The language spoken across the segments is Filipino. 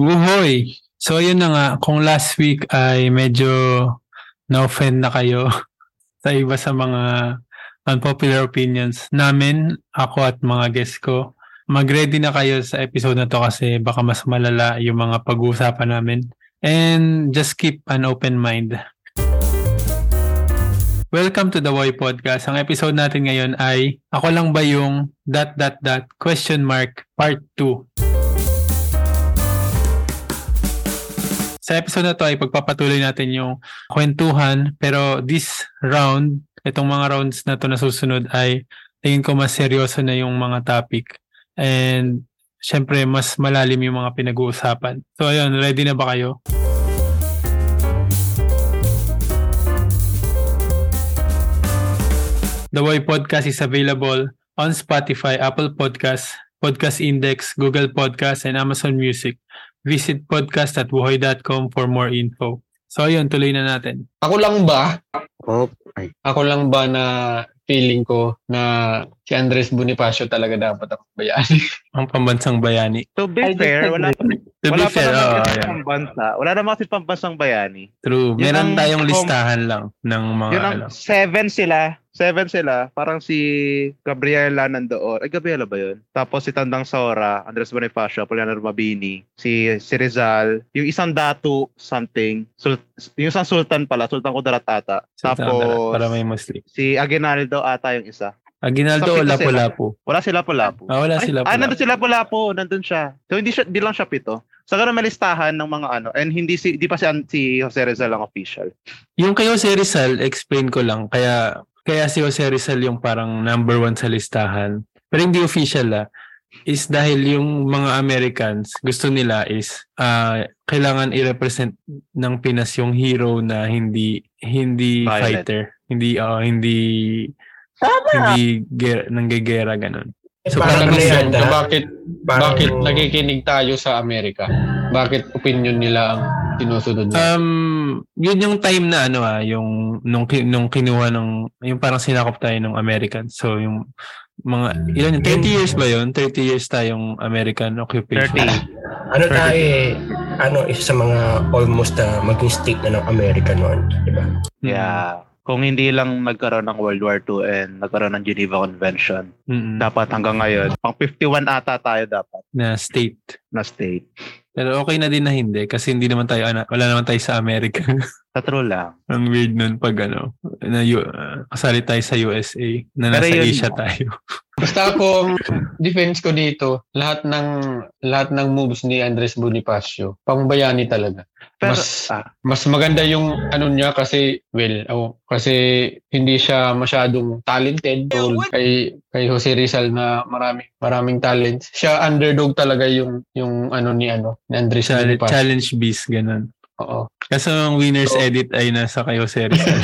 Uhoy! So yun na nga, kung last week ay medyo na-offend na kayo sa iba sa mga unpopular opinions namin, ako at mga guests ko, mag-ready na kayo sa episode na to kasi baka mas malala yung mga pag-uusapan namin. And just keep an open mind. Welcome to the Boy Podcast. Ang episode natin ngayon ay Ako lang ba yung dot dot dot question mark part 2. Sa episode na to ay pagpapatuloy natin yung kwentuhan pero this round, itong mga rounds na to na susunod ay tingin ko mas seryoso na yung mga topic and syempre mas malalim yung mga pinag-uusapan. So ayun, ready na ba kayo? The Boy Podcast is available on Spotify, Apple Podcasts, Podcast Index, Google Podcasts, and Amazon Music. Visit podcast.buhoy.com for more info. So ayun, tuloy na natin. Ako lang ba? Oh, ay. Ako lang ba na feeling ko na si Andres Bonifacio talaga dapat ang bayani? Ang pambansang bayani. To be I fair, wala, To wala be fair, kasi yeah. pambansa. Wala naman kasi pambansang bayani. True. Yun Meron ang- tayong listahan lang ng mga Yun ang ano. seven sila. Seven sila. Parang si Gabriela nandoon. Ay, Gabriela ba yun? Tapos si Tandang Sora, Andres Bonifacio, Poliana Mabini, si, si Rizal, yung isang Datu something, sul, yung isang Sultan pala, Sultan Kudarat ata. Tapos para may Muslim. si Aguinaldo ata yung isa. Aguinaldo o Sa pito sila. Lapu-Lapu? Wala sila Lapu-Lapu. Ah, wala sila Ah, nandun sila Lapu-Lapu. Nandun siya. So, hindi, siya, hindi lang siya pito. So, ganun may listahan ng mga ano. And hindi si, di pa si, si Jose Rizal ang official. Yung kay Jose Rizal, explain ko lang. Kaya kaya si Jose Rizal yung parang number one sa listahan. Pero hindi official ah. Is dahil yung mga Americans, gusto nila is ah, kailangan i-represent ng Pinas yung hero na hindi hindi Violent. fighter. Hindi ah, hindi hindi ger, nanggegera ganun. So Parang gusto- na bakit, Parang- bakit nakikinig tayo sa Amerika? Bakit opinion nila ang sinusunod na? Um, yun yung time na ano ah, yung nung nung kinuha ng yung parang sinakop tayo ng American. So yung mga ilan yun? 30 years ba yun? 30 years tayong American occupation. 30. Ano tayo eh, ano, isa sa mga almost na maging state na ng America noon, di ba? Yeah. Kung hindi lang nagkaroon ng World War II and nagkaroon ng Geneva Convention, Mm-mm. dapat hanggang ngayon, pang 51 ata tayo dapat na state. na state. Pero okay na din na hindi kasi hindi naman tayo wala naman tayo sa America. Sa true lang. Ang weird nun pag ano, na uh, kasali tayo sa USA, na Pero nasa yun- Asia tayo. Basta ako, defense ko dito, lahat ng lahat ng moves ni Andres Bonifacio, pangbayani talaga. Pero, Mas- ah, Mas maganda yung ano niya kasi, well, oh, kasi hindi siya masyadong talented. So, kay, kay Jose Rizal na maraming maraming talent. Siya underdog talaga yung yung ano ni ano, ni Andres Challenge, challenge beast, ganun. Oo. Kaso ang winner's So- edit ay nasa kay Jose Rizal.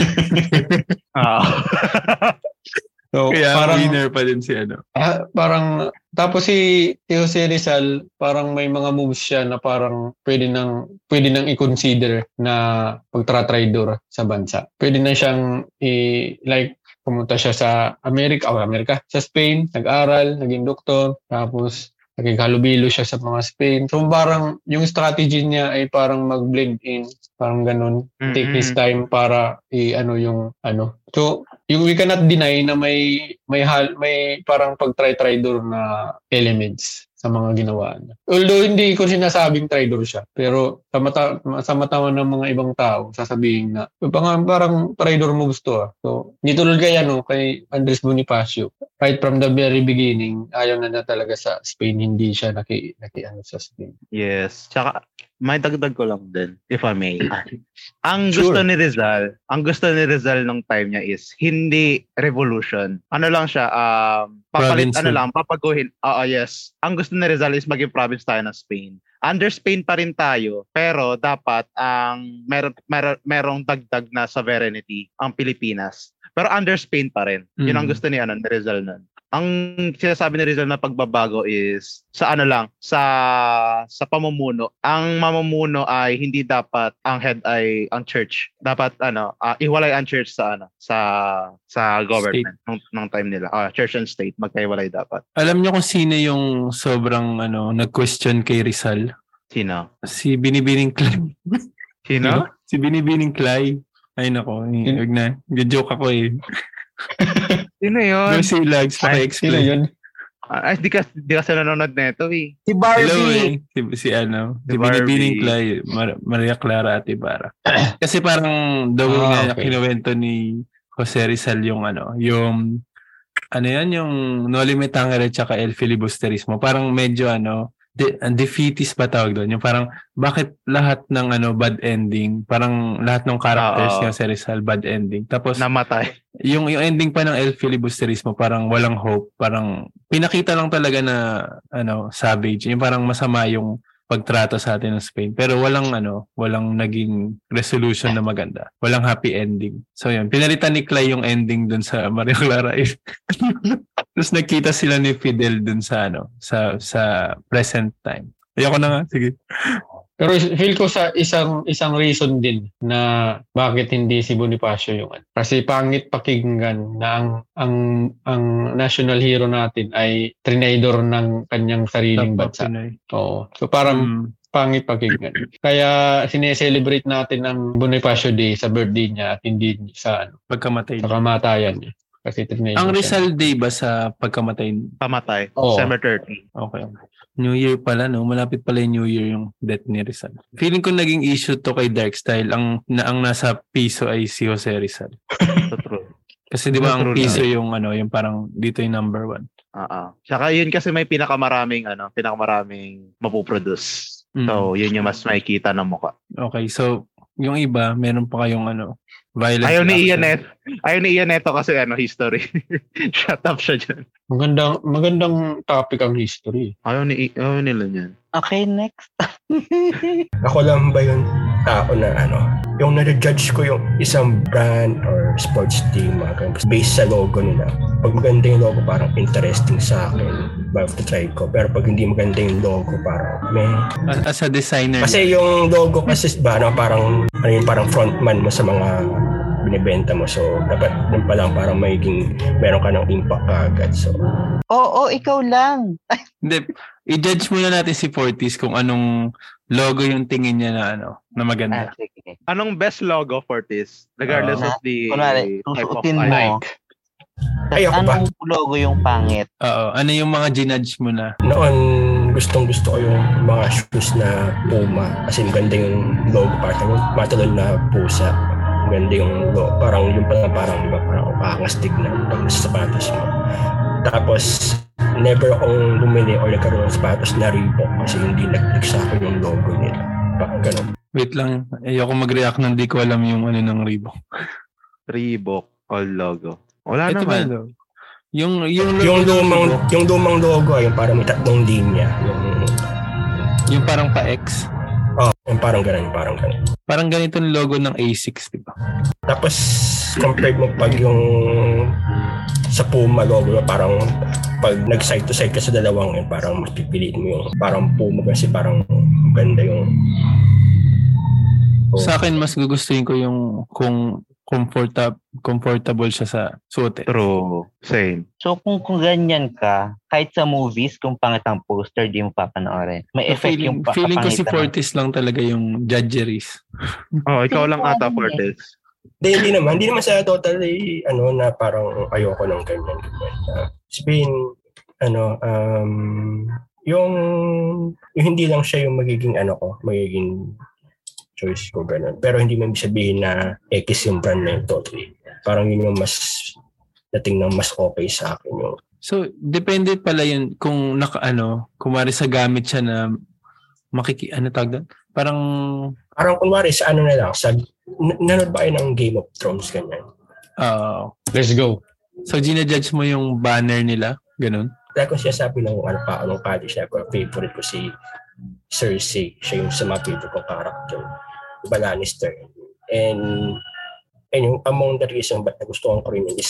ah. So, Kaya parang winner pa din si ano. Ah, parang tapos si si Jose Rizal parang may mga moves siya na parang pwede nang pwede nang i-consider na pagtra-traidor sa bansa. Pwede na siyang i like pumunta siya sa Amerika, o Amerika, sa Spain, nag-aral, naging doktor, tapos naging halubilo siya sa mga Spain. So parang yung strategy niya ay parang mag-blend in, parang ganun. Take his Mhm. time para i-ano yung ano. So yung we cannot deny na may may hal, may parang pag-try-traidor na elements sa mga ginawa niya. Although hindi ko sinasabing traitor siya, pero sa mata, sa mata ng mga ibang tao, sasabihin na parang, parang traitor moves to ah. So, hindi tulad kay, ano, kay Andres Bonifacio. Right from the very beginning, ayaw na na talaga sa Spain, hindi siya naki, naki ano, sa Spain. Yes. Tsaka, may dagdag ko lang din, if I may. ang Sure. gusto ni Rizal, ang gusto ni Rizal nung time niya is hindi revolution. Ano lang siya, um, papalit, Province ano lang, papaguhin. Oo, yes. Ang gusto ni Rizal is maging province tayo ng Spain. Under Spain pa rin tayo, pero dapat ang meron, meron, merong dagdag na sovereignty ang Pilipinas. Pero under Spain pa rin. Yun ang Mm. gusto ni, ano, ni Rizal nun. Ang sinasabi ni Rizal na pagbabago is sa ano lang, sa sa pamumuno. Ang mamumuno ay hindi dapat ang head ay ang church. Dapat ano, ah, iwalay ang church sa ano, sa sa government ng, ng time nila. Ah, church and state magkaiwalay dapat. Alam niyo kung sino yung sobrang ano nag-question kay Rizal? Sino? Si Binibining Clay. Sino? Si Binibining Clay. Ay nako, wag na. Joke ako eh. Sino yun? Yung si Lags, Sino paki-explain. yun? Ay, di ka, di kasi nanonood neto eh. Si Hello Barbie. eh. Si, si ano, Si si Binibining. Clay, Mar- Maria Clara at Ibarra. Kasi parang daw Ah, nga okay. kinuwento ni Jose Rizal yung ano, yung ano yan, yung No Limit Tangere tsaka El Filibusterismo. Parang medyo ano, de- defeatist ba tawag doon? Yung parang, bakit lahat ng ano bad ending? Parang lahat ng characters Oo. ni Jose Rizal bad ending. Tapos, Namatay. yung yung ending pa ng El Filibusterismo parang walang hope, parang pinakita lang talaga na ano, savage, yung parang masama yung pagtrato sa atin ng Spain. Pero walang ano, walang naging resolution na maganda. Walang happy ending. So yun, pinalitan ni Clay yung ending dun sa Maria Clara. Tapos nagkita sila ni Fidel dun sa ano, sa sa present time. Ayoko na nga, sige. Pero feel ko sa isang isang reason din na bakit hindi si Bonifacio yung ano. Kasi pangit pakinggan na ang ang ang national hero natin ay trinador ng kanyang sariling bansa. Oo. So parang Mm. pangit pakinggan. Kaya sineselebrate natin ang Bonifacio Day sa birthday niya at hindi sa ano, pagkamatay. sa kamatayan niya. Kasi trinador Ang siya. Rizal Day ba sa pagkamatay Pamatay. Oo. December 30. Okay. New Year pala, no? Malapit pala yung New Year yung death ni Rizal. Feeling ko naging issue to kay Dark Style. Ang, na, ang nasa piso ay si Jose Rizal. So true. Kasi di ba ang piso yung ano, yung parang dito yung number one. Oo. Tsaka yun kasi may pinakamaraming ano, pinakamaraming mapuproduce. Mm. So, yun yung mas makikita ng mukha. Okay, so yung iba, meron pa kayong ano, violence. Ayaw ni. Ian Neto. Ayaw ni Ian Neto kasi ano, history. Shut up siya dyan. Magandang magandang topic ang history. Ayaw, ni, ayaw nila yan. Okay, next. Ako lang ba yung tao na ano, yung nare-judge ko yung isang brand or sports team, mga ganun, based sa logo nila. Pag maganda yung logo, parang interesting sa akin. Bago to try ko. Pero pag hindi maganda yung logo, parang meh. As, a designer, Kasi yung logo kasi ba, ano, parang, ano yung parang frontman mo sa mga binibenta mo. So, dapat dun pa lang parang magiging meron ka ng impact agad. So, Oo, ikaw lang. hindi, i-judge muna natin si Fortis kung anong logo yung tingin niya na ano, na Ah, maganda. sige. Anong best logo for this? Regardless Ah, of the kunwari, type of mo. item. Ay, ako ba? Anong logo yung pangit? Oo, ano yung mga ginudge mo na? noon gustong gusto ko yung mga shoes na Puma kasi maganda yung logo parang yung matalon na pusa maganda yung logo parang yung pala parang di ba parang pakangastig na pag nasa sapatos mo tapos never akong bumili or nagkaroon ng sapatos na Reebok kasi hindi nag-click sa akin yung logo nila parang ganun Wait lang, ayoko mag-react nang di ko alam yung ano ng Reebok. Reebok all logo. Wala Ito ba? naman. no? Yung, yung, yung logo ng lumang yung lumang logo ay yung parang may tatlong linya yung yung parang pa-X. Oh, yung parang ganun parang ganun Parang ganito yung logo ng A6, di ba? Tapos, compared mo pag yung sa Puma logo, parang pag nag-side to side ka sa dalawang yun, parang mas pipiliin mo yung parang Puma kasi parang ganda yung Oh. Sa akin, mas gugustuhin ko yung kung comfortable comfortable siya sa suotin. True. Same. So kung kung ganyan ka, kahit sa movies, kung pangit ang poster, di mo papanoorin. May effect feeling, yung pa- feeling ko si. Fortis lang talaga yung judgeries. Oh, ikaw lang ata Fortes. Hindi, hindi naman. Hindi naman sa totally, ano, na parang ayoko ng ganyan. ganyan. Uh, Spain, ano, um, yung, yung hindi lang siya yung magiging, ano ko, magiging choice ko, ganun. Pero hindi mo ibig sabihin na X yung brand na yun, totally. Parang yun yung mas, dating ng mas okay sa akin yung So, depende pala yun kung naka ano, kumari sa gamit siya na makiki, ano tawag doon? Parang, Parang kunwari sa ano na lang, sa, n- nanood ba kayo ng Game of Thrones ganyan? uh, Let's go. so ginajudge mo yung banner nila, ganun? Dahil kung siya sabi ng ano pa, anong college ako, favorite ko si Cersei. Siya yung sa mga favorite kong character. Lannister. And, and yung among the reason ba't nagustuhan ko rin is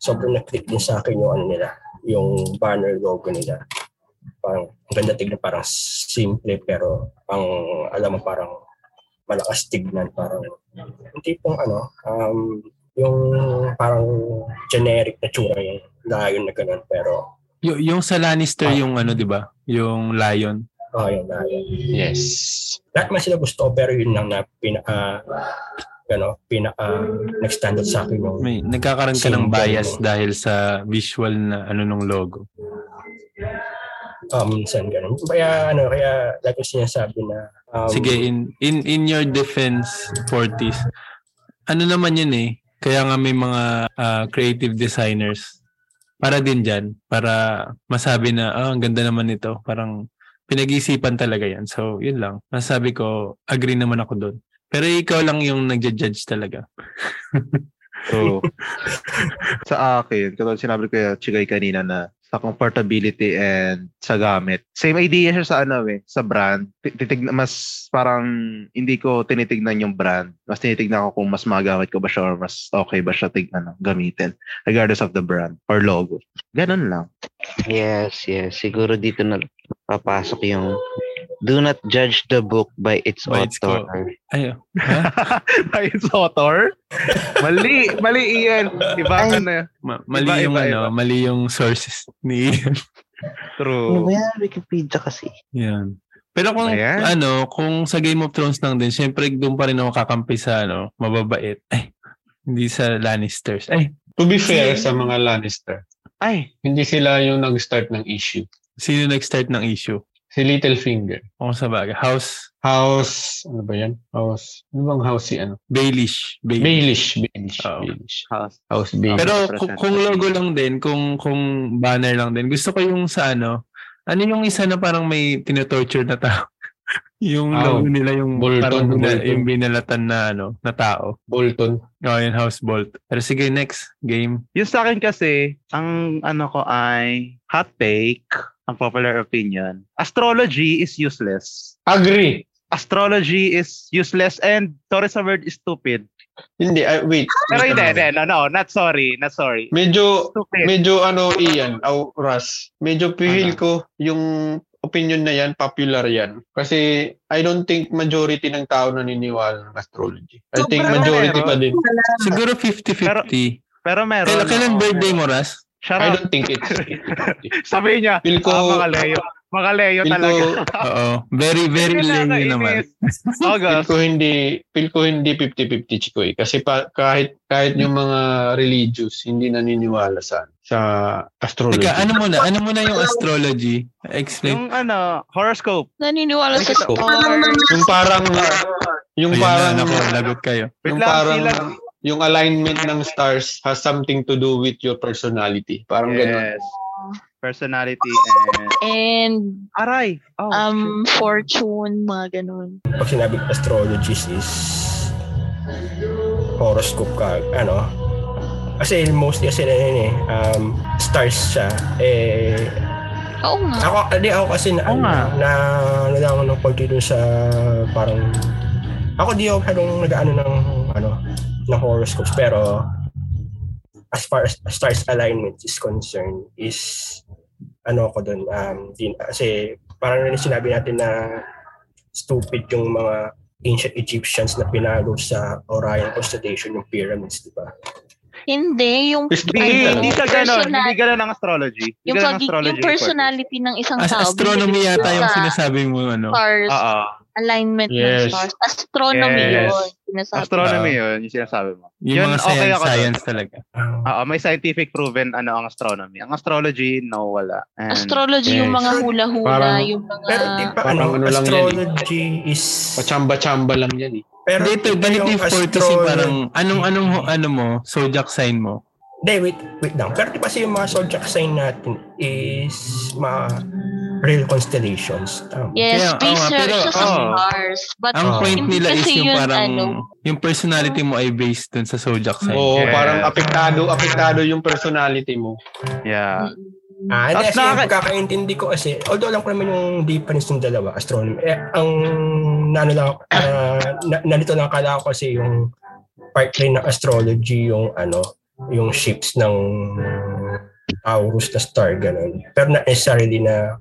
sobrang na-click din sa akin yung ano nila, yung banner logo nila. Parang ang ganda tignan, parang simple pero ang alam mo parang malakas tignan, parang yung tipong ano, um, yung parang generic na tsura yung lion na ganun pero Y- yung sa Lannister Ah. yung ano, di ba? Yung lion. Oh, yun na. yun. Yes. Lahat man sila gusto ko, pero yun lang na pinaka, ano, pinaka nag-stand out sa akin yung May, nagkakaroon ka ng bias mo. dahil sa visual na ano nung logo. um, minsan ganun. Kaya, ano, kaya, like yung sinasabi na, um, Sige, in, in, in your defense, Fortis, ano naman yun eh, kaya nga may mga ah, creative designers para din dyan, para masabi na, ah, ang ganda naman nito. Parang pinag-iisipan talaga yan. So, yun lang. Masabi ko, agree naman ako doon. Pero ikaw lang yung nagja-judge talaga. So, sa akin, katulad sinabi ko kay Chigay kanina na sa comfortability and sa gamit. Same idea siya sa ano eh, sa brand. Ti- Titig mas parang hindi ko tinitignan yung brand. Mas tinitignan ko kung mas magamit ko ba siya or mas okay ba siya tig ano, gamitin regardless of the brand or logo. Ganun lang. Yes, yes. Siguro dito na papasok yung do not judge the book by its By its author. Ay, ha? By its author? Mali, mali iyan. Iba ka na. Ma- mali Iba, yung iba, ano, iba. mali yung sources ni Ian. Ano True. ba yan? Wikipedia kasi. Yan. Pero kung Ayan. ano, kung sa Game of Thrones lang din, syempre doon pa rin ako kakampi sa ano, mababait. Ay, hindi sa Lannisters. Ay, To be fair sa mga Lannister, Ay, hindi sila yung nag-start ng issue. Sino nag-start ng issue? Si Littlefinger. Kung sa bagay. House House, ano ba yan? House, ano bang house si ano? Baelish. Baelish. Baelish. Baelish. Oo. Baelish. house. House Baelish. Pero kung, kung logo lang din, kung kung banner lang din, gusto ko yung sa ano, ano yung isa na parang may tinotorture na tao? yung Ah, logo nila yung Bolton, parang bina- Bolton. yung binalatan na ano, na tao. Bolton. Oh, yung House Bolt. Pero sige, next game. Yung sa akin kasi, ang ano ko ay hot take, ang popular opinion. Astrology is useless. Agree. Astrology is useless and sorry sa word is stupid. Hindi, ay, wait. Pero hindi, hindi, no, no, not sorry, not sorry. Medyo, Stupid. medyo ano, Ian, au, Ras, medyo feel Ano? ko yung opinion na yan, popular yan. Kasi I don't think majority ng tao naniniwala ng astrology. I think Pero majority meron. pa din. Siguro 50-50. Pero meron. Kailan, kailan birthday mo, Ras? Shut I don't think it's Sabi niya, Feel ko, ah, mga Leo. Mga Leo talaga. Oo. Very, very yun naman. feel August. ko hindi, feel ko hindi 50-50 Chikoy. Kasi pa, kahit, kahit yung mga religious, hindi naniniwala sa, sa astrology. Teka, ano muna? Ano muna yung astrology? Explain. Yung ano, horoscope. Naniniwala sa stars. Yung parang, yung Ayun parang, na, naku, lagot kayo. Wait yung lang, parang, sila. Yung alignment ng stars has something to do with your personality. Parang ganun. Yes. Personality and... And Aray! Oh, um fortune, mga ganun. pag sinabi astrologist is horoscope ka, ano, kasi mostly kasi na yun eh, um, stars siya, eh, Oo nga. ako, hindi ako kasi na, Oo ano, nga. na, ano lang ako ng konti dun sa, parang, ako di ako masyadong nag-ano ng, ano, ng horoscopes, pero, as far as stars alignment is concerned, is, ano ako dun, um, din, kasi, parang rin sinabi natin na, stupid yung mga ancient Egyptians na pinalo sa Orion constellation yung pyramids, di ba? Hindi, yung Hindi, talaga. hindi sa ganon. Personal- Hindi ganon ang astrology. Hindi yung, pag, astrology yung personality ng isang As tao. astronomy yata yung sa sinasabi mo, ano? Stars, Oo. Alignment ng Yes. stars. Astronomy Yes. yun. Sinasabi. Astronomy Ah. yun, yung sinasabi mo. Yung Yun, mga okay science, ako dun. science talaga. Ah, Oo, may scientific proven ano ang astronomy. Ang astrology, no, wala. And, Astrology, yung Yes. mga hula-hula, Parang- yung mga... pero di ba, Parang ano, ano lang yan eh. astrology is... Pachamba-chamba lang yan eh. Pero Dito, ganito yung astrology- forte parang, anong, anong, ano mo, zodiac sign mo? Hindi, wait, wait lang. Pero di ba kasi yung mga zodiac sign natin is mga real constellations. Um, Yes, Kaya, nga, siya pero, oo. stars. But Ang Ah. point nila is yung yun, parang, ano, yung personality mo ay based dun sa zodiac sign. Oo, Yes. parang apektado, apektado yung personality mo. yeah. Ah, hindi kasi nakaka- yung pagkakaintindi ko kasi, although lang ko naman yung difference ng dalawa, astronomy, eh, ang nano lang, uh, na, nalito lang akala ko kasi yung part rin ng astrology, yung ano, yung shapes ng Taurus na star, ganun. Pero not necessarily na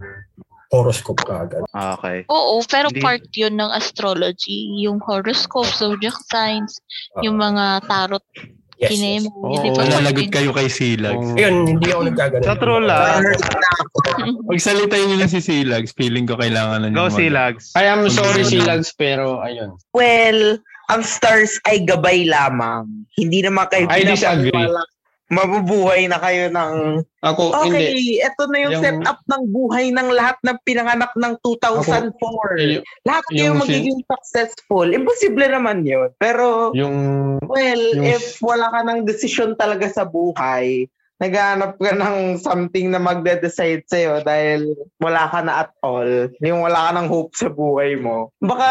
horoscope ka, ganun. Okay. Oo, pero Hindi- part yun ng astrology. Yung horoscope, zodiac signs, Ah. yung mga tarot Yes, Kineme. yes. Pa Manalagot kayo kay Silags. Oo. Ayun, hindi ako nagkaganon. Sa na ako. Magsalita yun na si Silags. Feeling ko kailangan na Go niya mag- Silags. I am sorry, Silags, pero ayun. Well, ang stars ay gabay lamang. Hindi naman kayo I disagree. Mabubuhay na kayo ng Ako, Okay, hindi. ito na yung, Yung- setup ng buhay ng lahat ng pinanganak ng 2004. Yung- lahat kayo yung si- magiging successful. Imposible naman yun. Pero, Yung, well, yung- if wala ka ng desisyon talaga sa buhay, naghahanap ka ng something na magde-decide sa'yo dahil wala ka na at all, yung wala ka ng hope sa buhay mo, baka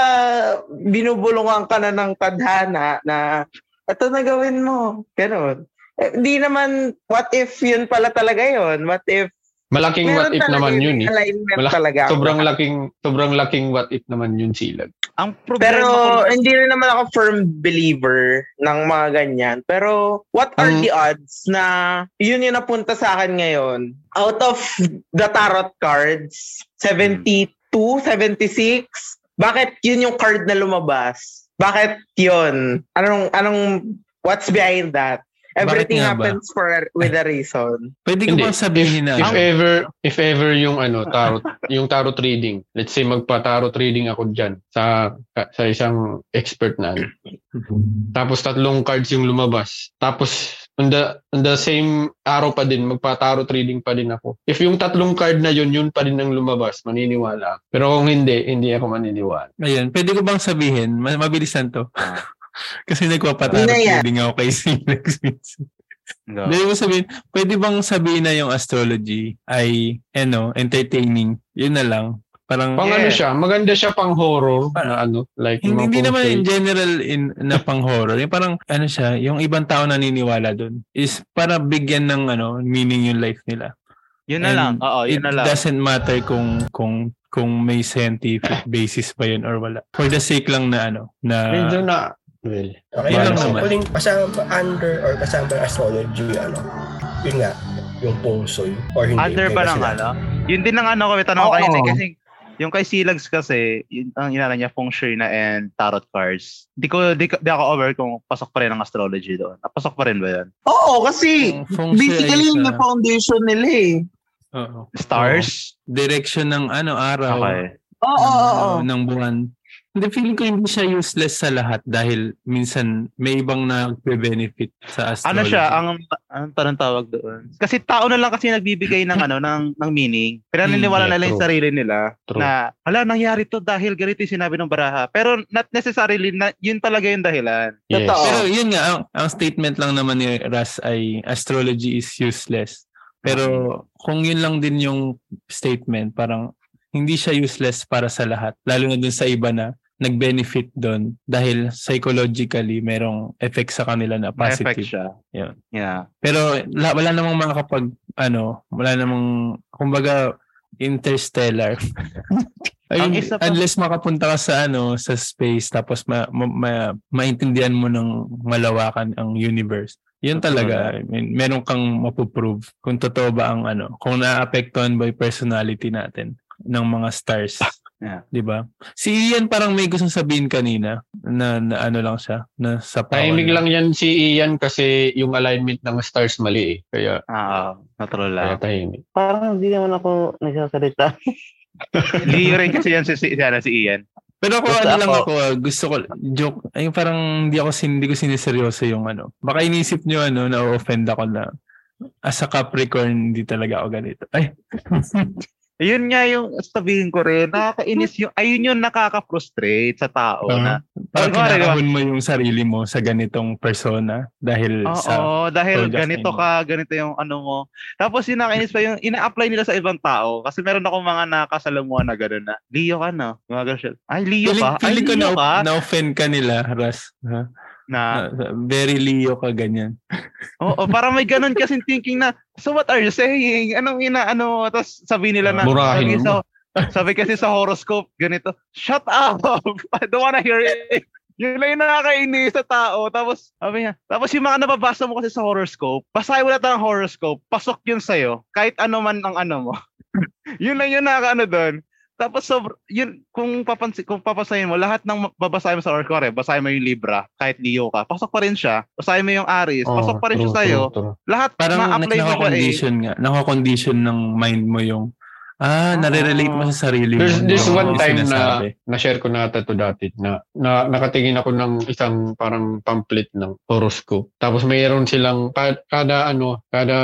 binubulungan ka na ng tadhana na ito na gawin mo. Ganun. Eh, Di naman, what if yun pala talaga yun? What if malaking what if naman yun eh. Wala- talaga. Sobrang laking, sobrang laking what if naman yun, Silag. Ang problema Pero ko hindi rin naman ako firm believer ng mga ganyan. Pero what are Ang- the odds na yun yung napunta sa akin ngayon? Out of the tarot cards, 72, 76, bakit yun yung card na lumabas? Bakit yun? Anong, anong, what's behind that? Everything ba? happens for a- with a reason. Pwede ko bang sabihin na, If ever, if ever yung ano, tarot, yung tarot reading, let's say magpa-tarot reading ako dyan sa, sa isang expert na ano. Tapos tatlong cards yung lumabas. Tapos on the, on the same araw pa din, magpa-tarot reading pa din ako. If yung tatlong card na yun, yun pa din ang lumabas, maniniwala. Pero kung hindi, hindi ako maniniwala. Ayun, pwede ko bang sabihin, ma- mabilis lang to. Kasi nagpapatarot Hindi na reading ako kay Silex. Go. Hindi mo sabihin, pwede bang sabihin na yung astrology ay, ano, entertaining? Yun na lang. Parang, Pang ano siya, maganda siya pang horror na ano, like hindi, hindi naman in general in, na pang horror. Yung parang, ano siya, yung ibang tao naniniwala dun is para bigyan ng ano, meaning yung life nila. Yun na lang. And Oo, yun it na lang. doesn't matter kung kung kung may scientific basis ba yun or wala. For the sake lang na ano, na Medyo na, well, Okay, Yun lang naman. huling kasama under or kasama astrology, ano, yun nga, yung shui or hindi. Under ba ng ano? Yun din ang ano ko, may tanong Oo. kanina eh, kasi yung kay Silags kasi, yun, ang inana niya feng shui na and tarot cards. Di ko di, ko- di ako aware kung pasok pa rin ang astrology doon. Ah, Pasok pa rin ba yan? Oo, kasi shui basically yung sa- foundation nila eh. Oo. Stars? direction ng ano araw Okay. Oo, oo, oo. ano, ng buwan. Hindi feeling ko hindi siya useless sa lahat dahil minsan may ibang nagbe-benefit sa astrology. Ano siya, ang anong tanong tawag doon? Kasi tao na lang kasi nagbibigay ng ano ng ng meaning. Pero naniniwala Hmm, yeah, nila yung sarili nila True. na hala nangyari to dahil ganito yung sinabi ng baraha. Pero not necessarily na yun talaga yung dahilan. yes. Totoo. Pero yun nga, ang, ang statement lang naman ni Ras ay astrology is useless. Pero kung yun lang din yung statement, parang hindi siya useless para sa lahat. Lalo na dun sa iba na nag-benefit doon dahil psychologically merong effect sa kanila na May effect positive. siya. Yun. Yeah. Pero la, wala namang makakapag ano, wala namang kumbaga interstellar. I mean, isa pa- unless makapunta ka sa ano sa space tapos ma, ma, ma- maintindihan mo ng malawakan ang universe. Yun talaga. I mean, meron kang mapuprove kung totoo ba ang ano, kung naapektuhan ba yung personality natin ng mga stars. Yeah. 'Di ba? Si Ian parang may gustong sabihin kanina na, na ano lang siya, na sa Timing lang yan si Ian kasi yung alignment ng stars mali eh. Kaya, Ah, natural kaya lang. tahimik. Parang hindi naman ako nagsasalita. Leo rin kasi yan si, si, si, si Ian. Pero ako ano lang ako- ah, gusto ko joke, ay parang hindi ako sin- hindi ko siniseryoso yung ano. Baka inisip niyo ano na offend ako na as a Capricorn hindi talaga ako ganito. Ay, Yun nga yung sabihin ko rin, nakakainis yung, ayun yung nakaka-frustrate sa tao na, parang kinakahon mo yung sarili mo sa ganitong persona dahil oo, sa dahil zodiac ganito mo. ka, ganito yung ano mo. Tapos yung nakainis pa yung, ina-apply nila sa ibang tao. Kasi meron ako mga nakasalamuhan na gano'n na, Leo ka no? Mga siya. Ay, Leo Feeling, ka? Ay, feeling ko Leo na, ka? na-offend ka nila, Ras. Ha? Na, very Leo ka ganyan. oo, para may ganun kasi thinking na, so what are you saying? Anong ina, ano, tapos sabi nila na, Murahin sabi, mo. sa, sabi kasi sa horoscope, ganito, shut up! I don't wanna hear it! Yun lang yung nakakainis sa tao. Tapos, sabi niya, tapos yung mga nababasa mo kasi sa horoscope, basahin mo na ng horoscope, pasok yun sa'yo, kahit ano man ang ano mo. yun lang yung nakakaano doon. Tapos sobr yun kung papansin kung papasahin mo lahat ng babasahin mo sa Orcore, basahin mo yung Libra kahit Leo ka. Pasok pa rin siya. Basahin mo yung Aries, Oo, pasok pa rin siya true, sa iyo. Lahat Parang ma-apply mo siya eh. nga. Naka-condition ng mind mo yung ah, nare-relate mo sa sarili mo. There's this yung one time na na-share ko na ata to dati na, na nakatingin ako ng isang parang pamphlet ng horoscope. Tapos mayroon silang ka- kada ano, kada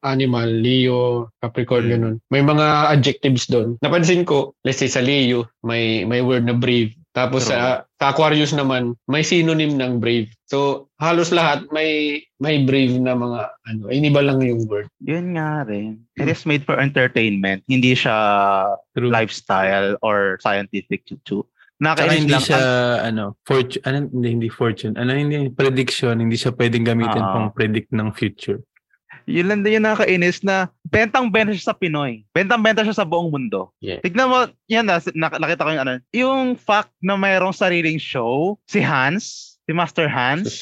animal, Leo, Capricorn, Hmm. ganun. May mga adjectives doon. Napansin ko, let's say sa Leo, may may word na brave. Tapos True. sa, sa Aquarius naman, may synonym ng brave. So, halos lahat may may brave na mga ano, iniba lang yung word. Yun nga rin. It is made for entertainment. Hindi siya True. lifestyle or scientific to. Tsaka Nakainis hindi lang. siya, ano, fortune, ano, hindi, hindi fortune, ano, hindi, prediction, hindi siya pwedeng gamitin Ah. pang predict ng future. Yun lang din yung nakakainis na bentang-benta siya sa Pinoy. Bentang-benta siya sa buong mundo. Yeah. Tignan mo, yan na, nak- nakita ko yung ano, yung fact na mayroong sariling show, si Hans, si Master Hans,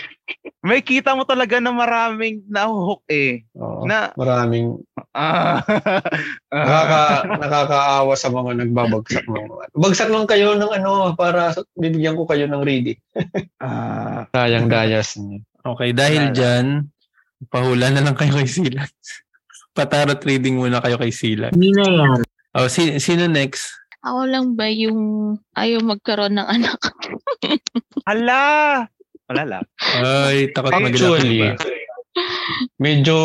may kita mo talaga na maraming nahuhook eh. Oo, Na, maraming ah, Nakaka, nakakaawa sa mga nagbabagsak ng mga. Bagsak lang kayo ng ano para bibigyan ko kayo ng reading. ah, Sayang dayas niyo. Okay, dahil Wala. dyan, pahula na lang kayo kay Silas. Patarot reading muna kayo kay Silas. Hindi na yan. Oh, si, sino next? Ako lang ba yung ayaw magkaroon ng anak? Hala! Wala lang. Ay, takot na Actually, ba? medyo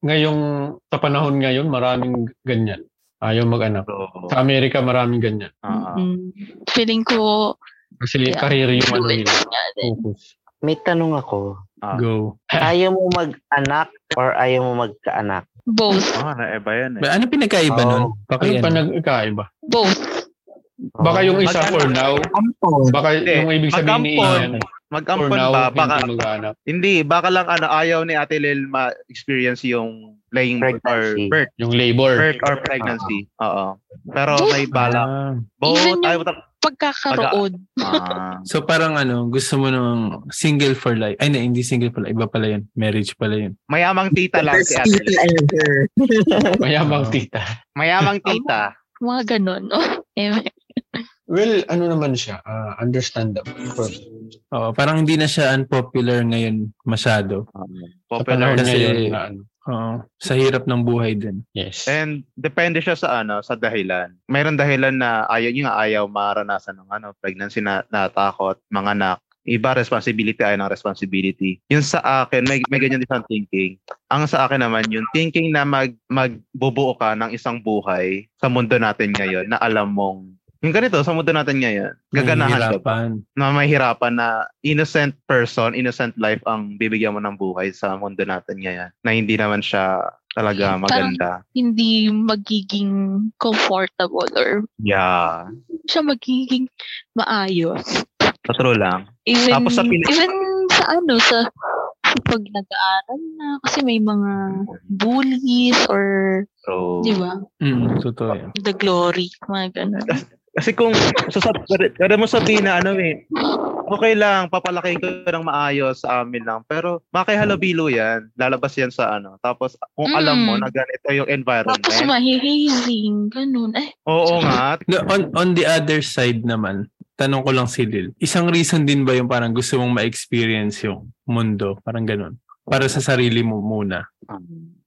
ngayong sa panahon ngayon maraming ganyan. Ayaw mag-anak. Sa Amerika maraming ganyan. ah, Mm. Feeling ko, Kasi Yeah. career yung ano nila. Focus. May tanong ako. Ah. Go. Ayaw mo mag-anak or ayaw mo magkaanak? Both. Ah, na-eba yan eh. Ba, ano pinagkaiba Oh. nun? Ano pa ano? nagkaiba? Both. Baka yung isa Mag-anak. for now, Ampon. baka Hindi. yung ibig sabihin ni Mag-ampon. Ian, Mag-ampon ba? Baka, hindi mag-anak. hindi, baka lang ano, ayaw ni Ate Lil ma-experience yung laying Pregnancy. or birth. Yung labor. Birth or pregnancy. Oo. Pero may balak. Ah. Both, Even yung- ayaw mo ta- Pagkakaroon. Ah. So parang ano, gusto mo nung single for life. Ay, hindi, hindi single for life. Iba pala yun. Marriage pala yun. Mayamang tita lang si Ate tita Lil. ever. Mayamang tita. Mayamang tita. Mga ganon. no? Eh, Well, ano naman siya, ah, understandable. Oo, parang hindi na siya unpopular ngayon masyado. sa Popular panahon kasi- ngayon na ano. Oo, sa hirap ng buhay din. Yes. And depende siya sa ano, sa dahilan. Mayroon dahilan na ayaw niya ayaw maranasan ng ano, pregnancy na natakot, mga anak. Iba responsibility ay ng responsibility. Yun sa akin, may, may ganyan din siyang thinking. Ang sa akin naman, yung thinking na mag, magbubuo ka ng isang buhay sa mundo natin ngayon na alam mong yung ganito, sa mundo natin ngayon, gaganahan ka ba? Na may hirapan na innocent person, innocent life ang bibigyan mo ng buhay sa mundo natin ngayon. Na hindi naman siya talaga maganda. hindi magiging comfortable or Yeah. siya magiging maayos. Sa true lang. Even, Tapos sa Pili- even sa ano, sa, pag nag-aaral na, kasi may mga bullies or, So, di ba, Mm, totoo yan. the glory, mga ganun. kasi kung sasab kada mo sabihin na ano eh, okay lang, papalakihin ko ng maayos sa amin lang. Pero makihalabilo yan. Lalabas yan sa ano. Tapos kung alam mo Mm. na ganito yung environment. Tapos mahihazing, ganun. Eh, Oo nga. No, on, on the other side naman, tanong ko lang si Lil, isang reason din ba yung parang gusto mong ma-experience yung mundo? Parang ganun. Para sa sarili mo muna.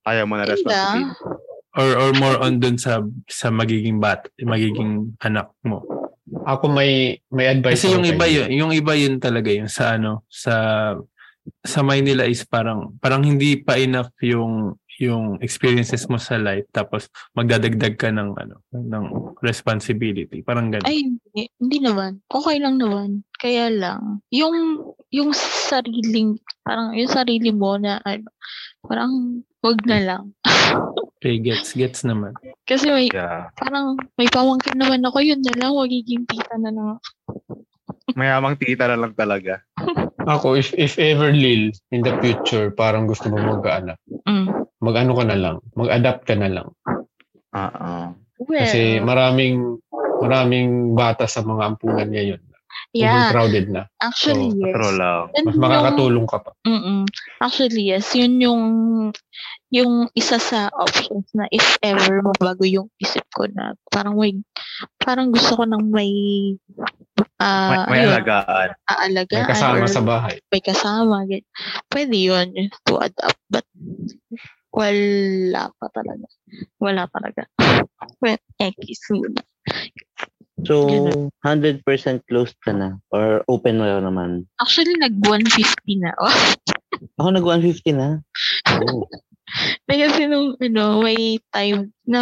Ayaw mo na responsibility. Or or more on dun sa sa magiging bat, magiging anak mo. Ako may may advice Kasi yung iba yun, yung iba yun talaga yung sa ano, sa sa mind nila is parang parang hindi pa enough yung yung experiences mo sa life tapos magdadagdag ka ng ano ng responsibility parang ganun. ay, hindi, hindi naman. Okay lang naman. Kaya lang, yung, yung sariling, parang yung sarili mo na, ano, parang, wag na lang. Okay, gets gets naman. Kasi may, Yeah. parang, may pamangkin naman ako, yun na lang, magiging tita na lang. ako. Mayamang tita na lang talaga. Ako, if, if ever Lil, in the future, parang gusto mo mag-anak, Mm. mag-ano ka na lang, mag-adapt ka na lang. Oo. Well, Kasi maraming maraming bata sa mga ampunan ngayon. yeah, Overcrowded na. actually, So, yes. True lang. Mas makakatulong ka pa. Mm-mm. Actually, yes. Yun yung yung isa sa options na if ever mabago yung isip ko na parang may parang gusto ko ng may ah may, may ayun, alagaan. aalagaan May kasama or sa bahay. may kasama. Pwede yun to adapt. But wala pa talaga. Wala talaga. Well, X muna. So, Ganun. 100% closed ka na? Or open mo naman? Actually, nag-150 na. Oh. Ako nag-150 na. Oh. Na kasi nung, ano, may time na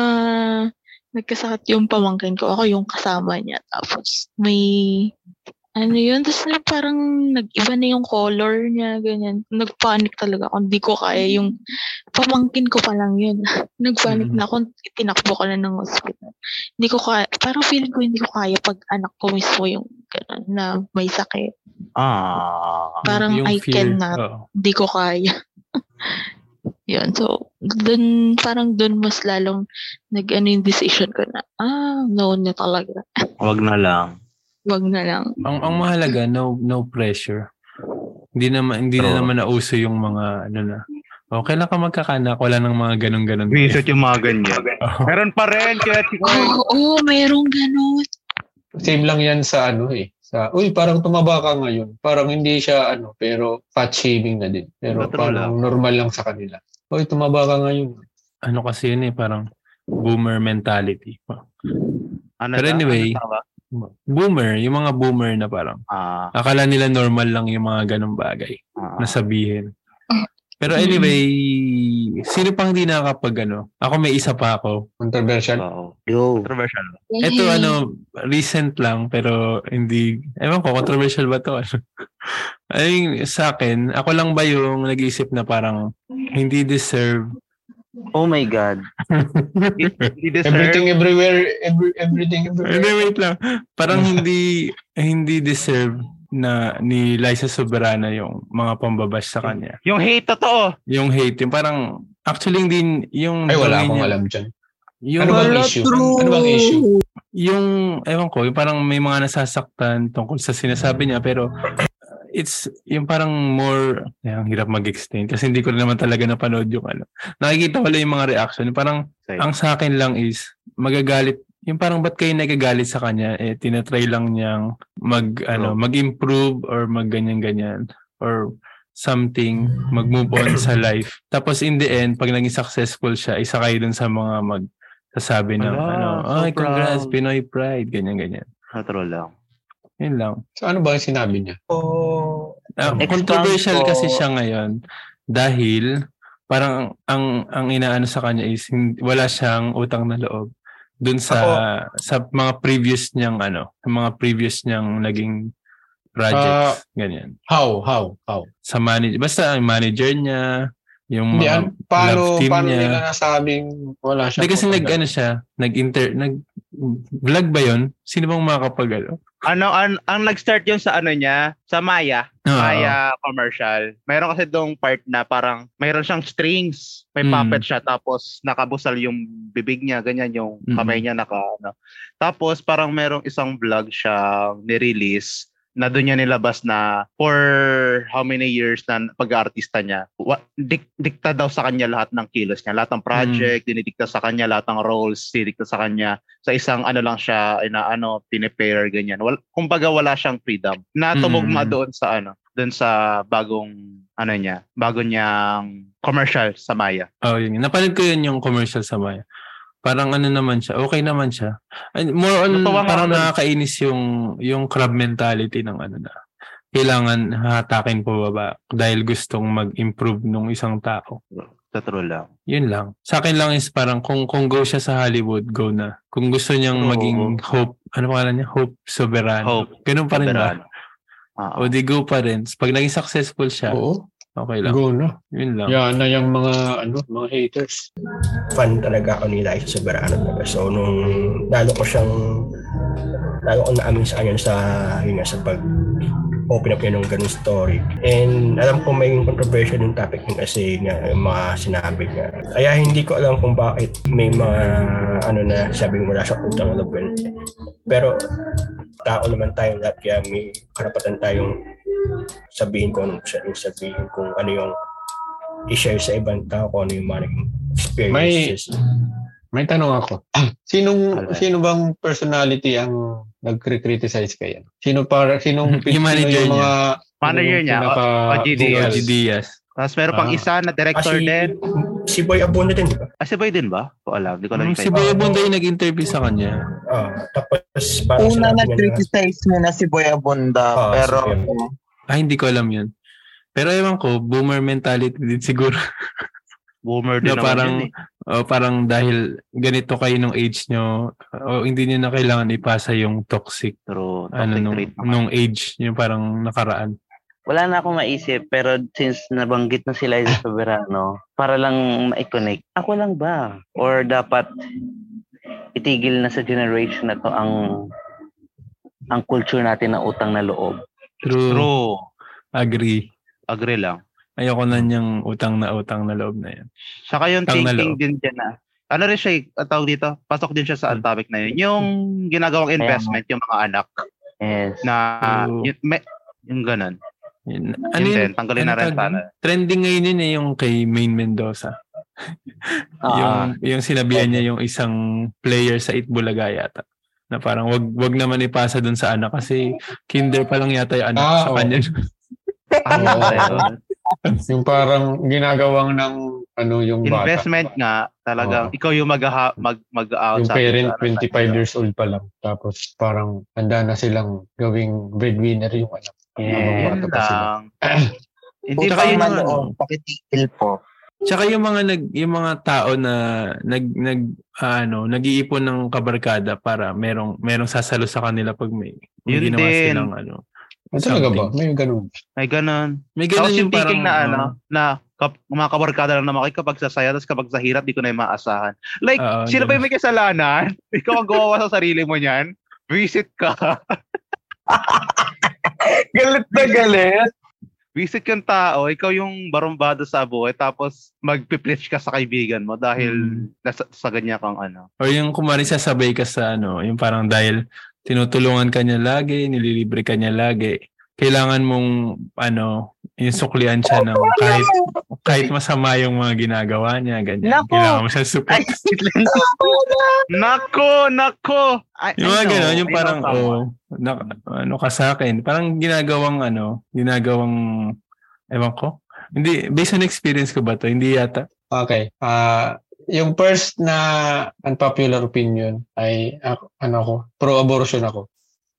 nagkasakit yung pamangkin ko. Ako yung kasama niya. Tapos, may, ano yun, tapos na parang nag-iba na yung color niya, ganyan. Nagpanic talaga ako. Hindi ko kaya yung pamangkin ko pa lang yun. Nagpanic Mhm. na ako. Tinakbo ko na ng hospital. Hindi ko kaya, parang feeling ko hindi ko kaya pag anak ko mismo yung gano'n, na may sakit. Ah. Parang I cannot. Hindi ko kaya. Yun. So, dun, parang dun mas lalong nag-ano yung decision ko na, ah, no na talaga. Wag na lang. Wag na lang. Ang, ang mahalaga, no no pressure. Hindi naman hindi na True. naman nauso yung mga ano na. Okay lang ka magkakanak, wala nang mga ganun-ganun. Visit yung mga ganyan. Oo. Meron pa rin, kaya Oo, oh, oh, merong ganun. Same lang yan sa ano eh. Sa, uy, parang tumaba ka ngayon. Parang hindi siya ano, pero fat shaming na din. Pero True parang normal lang sa kanila. Uy, tumaba ka ngayon. Ano kasi yun eh, parang boomer mentality. Ano Pero na? anyway, Ano? Boomer, yung mga boomer na parang Ah, akala nila normal lang yung mga ganong bagay ah, na sabihin. Pero anyway, sino pang hindi nakakapag ano? Ako may isa pa ako. Controversial. oo. Yo. Controversial. Ito ano, recent lang pero hindi, ewan ko, controversial ba to? Ay, sa akin, ako lang ba yung nag-iisip na parang hindi deserve Oh my God. Hindi deserve. Everything everywhere, every, everything Hindi, everywhere. wait lang. Parang hindi hindi deserve na ni Liza Soberana yung mga pambabash sa kanya. Yung hate totoo. Yung hate, yung parang actually hindi yung Ay, wala akong niya- alam dyan. Yung, Ano bang issue? Ano bang issue? yung ewan ko, yung parang may mga nasasaktan tungkol sa sinasabi niya pero it's yung parang more ay, ang hirap mag-explain kasi hindi ko rin naman talaga napanood yung ano. Nakikita ko lang yung mga reaction. Yung Parang Same. ang sa akin lang is magagalit yung parang ba't kayo nagagalit sa kanya eh tinatry lang niyang mag ano mag-improve or magganyan ganyan or something mag-move on sa life tapos in the end pag naging successful siya isa kayo dun sa mga mag sasabi ng ano so ay congrats proud." Pinoy pride ganyan ganyan Natural lang. Yun lang So, ano ba yung sinabi niya? Ah, Expound controversial kasi siya ngayon dahil parang ang ang inaano sa kanya is wala siyang utang na loob dun sa sa mga previous niyang ano, sa mga previous niyang naging projects ganyan. How? How? How? Sa manager basta ang manager niya, yung mga an- paano, love team paano niya. nila nasabing wala siya? Hindi kasi nag ano siya, nag-inter nag vlog ba 'yon? Sino bang makakapag ano? Ano, an, ang nag-start yun sa ano niya, sa Maya, Oo. Maya commercial. Mayroon kasi dong part na parang mayroon siyang strings, may Mm. puppet siya tapos nakabusal yung bibig niya, ganyan yung Mm. kamay niya naka ano. Tapos parang merong isang vlog siyang ni-release na doon niya nilabas na for how many years na pag-aartista niya. Wa, dik, dikta daw sa kanya lahat ng kilos niya. Lahat ng project, dinidikta sa kanya, lahat ng roles, dinidikta sa kanya. Sa isang ano lang siya, na ano, pinipair, ganyan. Wal, kumbaga wala siyang freedom. Na tumugma Mm. doon sa ano, doon sa bagong ano niya, bago niyang commercial sa Maya. Oh, yun. Napanood ko yun yung commercial sa Maya. Parang ano naman siya, okay naman siya. And more on, Natuwa parang ako nakakainis yung, yung crab mentality ng ano na. Kailangan hatakin po baba dahil gustong mag-improve nung isang tao. Sa true lang. Yun lang. Sa akin lang is parang kung, kung go siya sa Hollywood, go na. Kung gusto niyang Oo. maging Hope, ano pangalan niya? Hope Soberano. Hope Ganun pa rin Soberano. ba? Oo. O di go pa rin. Pag naging successful siya, Oo. Okay lang. Go na. Yun lang. Yan na yung mga, ano, mga haters. fan talaga ako ni Liza Soberano talaga. So, nung lalo ko siyang lalo ko naamin sa kanya sa yun nga, sa pag open up niya ng ganung story. And alam ko may controversial yung topic niya kasi nga yung mga sinabi niya. Kaya hindi ko alam kung bakit may mga ano na sabing wala sa utang na. Pero tao naman tayong lahat kaya may karapatan tayong sabihin kung anong sabihin kung ano yung i-share sa ibang tao kung ano yung mga experiences. May tanong ako. Sinong Alright. sino bang personality ang nagkri-criticize kaya? Sino para sinong Yung manager sino yung mga Manager niya, pinaka- o- o GDS. vocals? G. Diaz. Tapos meron pang Ah. isa na director Ah, si, din. si Boy Abunda din, di ba? Ah, si Boy din ba? Ko alam. Di ko alam. Hmm, si Boy Abunda yung nag-interview sa kanya. Ah, tapos parang Una sinabi niya na- nag-criticize muna si Boy Abunda, Ah, pero si Ah, hindi ko alam yun. Pero ewan ko, boomer mentality din siguro. Boomer din Na naman parang, yun eh. o parang dahil ganito kayo nung age nyo, o hindi nyo na kailangan ipasa yung toxic, Pero ano, toxic nung, trait naman. nung age, yung parang nakaraan. Wala na akong maisip, pero since nabanggit na sila sa Soberano, para lang ma-connect, ako lang ba? Or dapat itigil na sa generation na to ang ang culture natin na utang na loob. True. True. Agree. Agree lang. Ayoko na niyang utang na utang na loob na yan. Saka yung Utang na thinking din dyan na, ano rin siya, eh, ang tawag dito, pasok din siya sa Hmm. topic na yun. Yung ginagawang investment, yung mga anak, Yes. na, True. yun, may, yung ganun. Yun, Ano ano yun yun? tanggalin na ano renta tawag na. doon? Trending ngayon yun eh, yung kay Main Mendoza. Ah, yung, yung sinabihan niya yung isang player sa Itbulaga yata. Na parang wag wag naman ipasa dun sa anak kasi kinder pa lang yata yung anak Ah, sa kanya. Yun? yung parang ginagawang ng ano yung bata. Investment nga, talagang, Oo. ikaw yung mag, mag, mag-out Yung parent 25 years old pa lang. Tapos parang handa na silang gawing breadwinner yung anak. yes. Habang Yun bata pa sila. lang. Hindi pa yun ano. maloob, pakitigil po. Tsaka yung mga nag yung mga tao na nag nag ah, ano, nag-iipon ng kabarkada para merong merong sasalo sa kanila pag may, Yun ginawa din. silang ano. Ah, talaga ba? May ganun. May ganun. May Tapos ganun yung yung parang na ano, oh, na kap, mga kabarkada lang naman kayo kapag sa saya, tapos kapag sa hirap, di ko na yung maasahan. Like, Oo, sino ba yung may kasalanan? Ikaw ang gawawa sa sarili mo niyan. Visit ka. Galit na galit. Visit kang tao, ikaw yung barumbado sa buhay, tapos magpipreach ka sa kaibigan mo dahil Hmm. nasa, sa ganyan kang ano. Or yung kumari sasabay ka sa ano, yung parang dahil tinutulungan ka niya lagi, nililibre ka niya lagi, kailangan mong ano, yung suklian siya ng kahit kahit masama yung mga ginagawa niya, ganyan. Nako! Kailangan mo siya support. Nako, nako! I, yung mga gano'n, yung parang, oh, na, ano ka sa akin. Parang ginagawang, ano, ginagawang, ewan ko. Hindi, based on experience ko ba to? Hindi yata. Okay. Ah, yung first na unpopular opinion ay ako, ano ako, pro-abortion ako.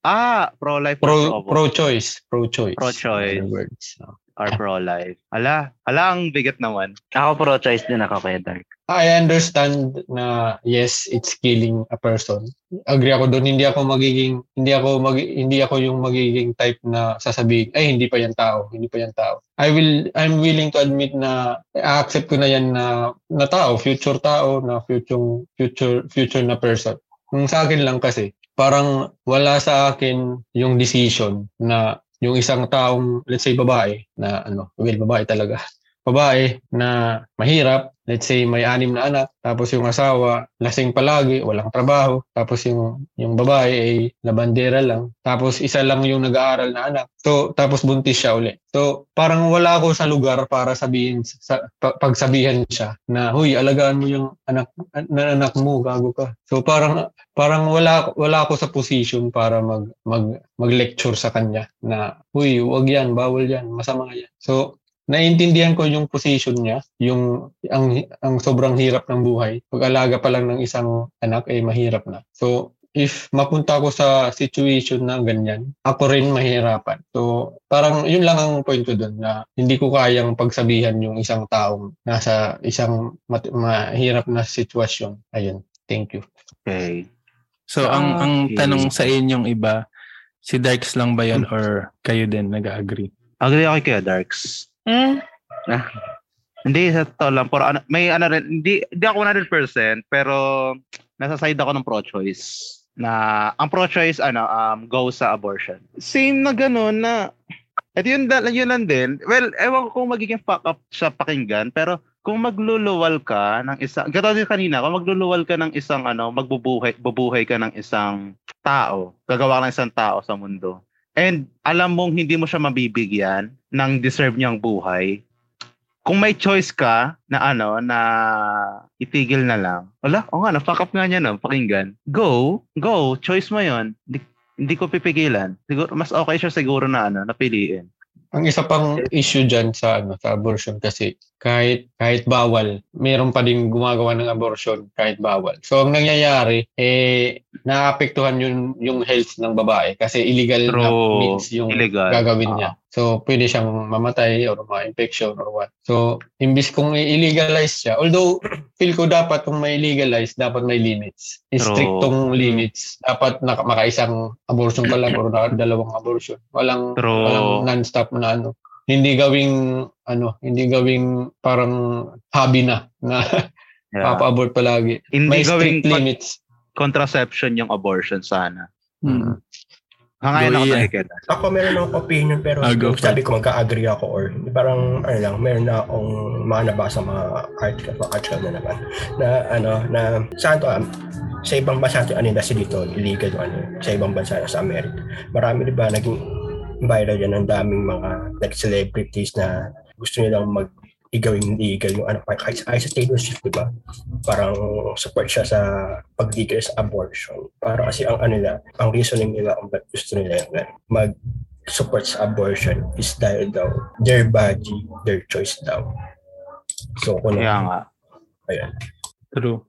Ah, pro-life Pro pro-choice, pro-choice. Pro-choice. Words. or pro-life. Ala, ala ang bigat naman. Ako pro-choice din ako kaya Dark. I understand na yes, it's killing a person. Agree ako doon. Hindi ako magiging hindi ako mag, hindi ako yung magiging type na sasabihin, ay hindi pa yan tao, hindi pa yan tao. I will I'm willing to admit na accept ko na yan na na tao, future tao, na future future future na person. Kung sa akin lang kasi, parang wala sa akin yung decision na yung isang taong, let's say babae, na ano, well, babae talaga, babae na mahirap, let's say may anim na anak, tapos yung asawa lasing palagi, walang trabaho, tapos yung yung babae ay labandera lang, tapos isa lang yung nag-aaral na anak. So tapos buntis siya uli. So parang wala ako sa lugar para sabihin sa pa- pagsabihan siya na huy, alagaan mo yung anak na anak mo, gago ka. So parang parang wala wala ako sa position para mag mag mag-lecture sa kanya na huy, wag yan, bawal yan, masama yan. So naiintindihan ko yung position niya, yung ang ang sobrang hirap ng buhay. Pag-alaga pa lang ng isang anak ay mahirap na. So if mapunta ako sa situation na ganyan, ako rin mahirapan. So parang yun lang ang point ko doon na hindi ko kayang pagsabihan yung isang taong nasa isang mat- mahirap na sitwasyon. Ayun. Thank you. Okay. So, ang ang Okay. tanong sa inyong iba, si Darks lang ba yan or kayo din nag-agree? Agree ako kay Darks. Hmm? Hindi, sa totoo lang. Pero ano, may ano rin, hindi, hindi ako 100%, pero nasa side ako ng pro-choice. Na, ang pro-choice, ano, um, go sa abortion. Same na ganun na, at yun, da- yun lang din. Well, ewan ko kung magiging fuck up sa pakinggan, pero kung magluluwal ka ng isang, gano'n din kanina, kung magluluwal ka ng isang, ano, magbubuhay, bubuhay ka ng isang tao, gagawa ka ng isang tao sa mundo, and alam mong hindi mo siya mabibigyan ng deserve niyang buhay, kung may choice ka na ano, na itigil na lang. Wala, o nga, na-fuck up nga niya no, pakinggan. Go, go, choice mo yon. Hindi, hindi ko pipigilan. Siguro, mas okay siya siguro na ano, napiliin. Ang isa pang issue dyan sa ano sa abortion kasi kahit kahit bawal, meron pa din gumagawa ng abortion kahit bawal. So ang nangyayari eh naapektuhan yung yung health ng babae kasi illegal na True. means yung Illegal. gagawin Ah. niya. So pwede siyang mamatay or ma-infection or what. So imbis kung i-legalize siya, although feel ko dapat kung may legalize, dapat may limits. Strictong limits. Dapat naka, makaisang abortion ka lang or dalawang abortion. Walang True. walang non-stop na ano. Hindi gawing ano, hindi gawing parang hobby na na Yeah. papa-abort palagi. Hindi May gawing strict limits. contraception yung abortion sana. Hmm. Hangayon Go, ako nakikita. Ako meron akong opinion pero Ah, go yung for sabi ko magka-agree ako or parang ano lang, meron na akong mga nabasa mga article, mga article na naman na ano na saan to um, sa ibang bansa to ano kasi dito illegal yung ano sa ibang bansa na sa Amerika. Marami 'di ba naging viral yan ang daming mga like celebrities na gusto nilang mag igawing legal yung ano kahit kahit sa Taylor Swift di ba parang support siya sa pag-legal sa abortion para kasi ang ano nila ang reasoning nila kung ba't gusto nila yung ano, mag support sa abortion is dahil daw their body, their choice daw. So, kung Kaya nga. Ayan. True.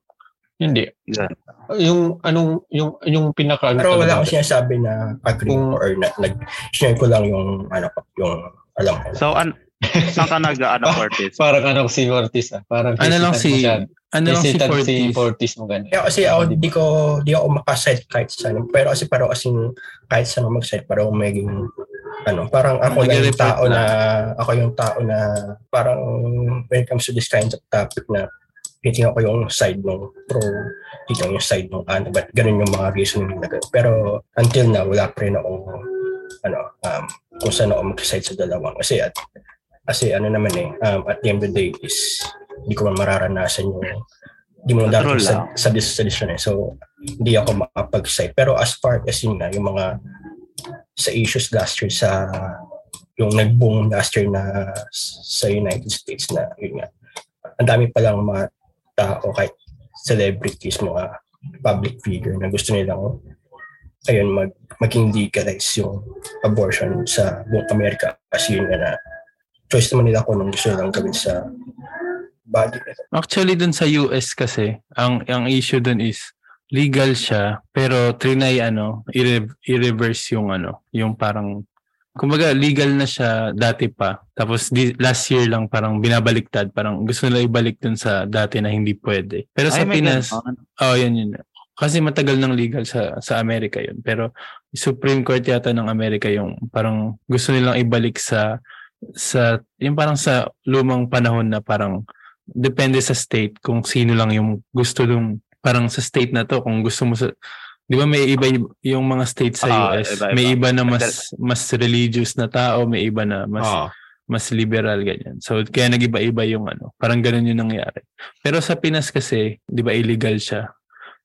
Hindi. Yan. Yung anong yung yung pinaka Pero wala akong sinasabi na agree Kung- or na, nag share ko lang yung ano ko, yung alam ko. So, an saan ka nag, ano, Curtis? Parang ano si Ortiz ah. Parang Ano lang si ano lang si Hesitant si Fortis. Fortis mo ganun. Kaya kasi ako, di ko, di ako makaside kahit saan. Pero kasi parang kasi kahit ako mag-side, parang maging, ano, parang ako lang yung tao lang. na, ako yung tao na, parang when it comes to this kind of topic na, titingnan ko yung side ng pro, titingnan yung side ng ano, but ganun yung mga reasoning na ganun. Pero until now, wala pa rin akong, ano, um, kung saan ako mag-side sa dalawang. Kasi at, kasi ano naman eh, um, at the end of the day is, hindi ko man mararanasan yung hindi mo darating sa, lang. sa decision eh. So, hindi ako makapag-cite. Pero as far as yun nga, yung mga sa issues last year sa yung nag-boom last year na sa United States na yun nga. Ang dami palang mga tao kahit celebrities, mga public figure na gusto nilang ayun, mag, maging legalize yung abortion sa buong Amerika kasi yun nga na choice naman nila kung anong gusto nilang gawin sa body nila. Actually dun sa US kasi, ang ang issue dun is legal siya pero trinay ano, i-reverse yung ano, yung parang kumbaga legal na siya dati pa. Tapos di, last year lang parang binabaliktad, parang gusto nila ibalik dun sa dati na hindi pwede. Pero sa Ay, Pinas, oh yan yun. Kasi matagal ng legal sa sa Amerika yun. Pero Supreme Court yata ng Amerika yung parang gusto nilang ibalik sa sa yung parang sa lumang panahon na parang depende sa state kung sino lang yung gusto nung parang sa state na to kung gusto mo sa Di ba may iba yung mga states sa Ah, US, iba-iba. may iba na mas mas religious na tao, may iba na mas Ah. mas liberal ganyan. So kaya nag-iba-iba yung ano, parang ganun yung nangyari. Pero sa Pinas kasi, 'di ba illegal siya.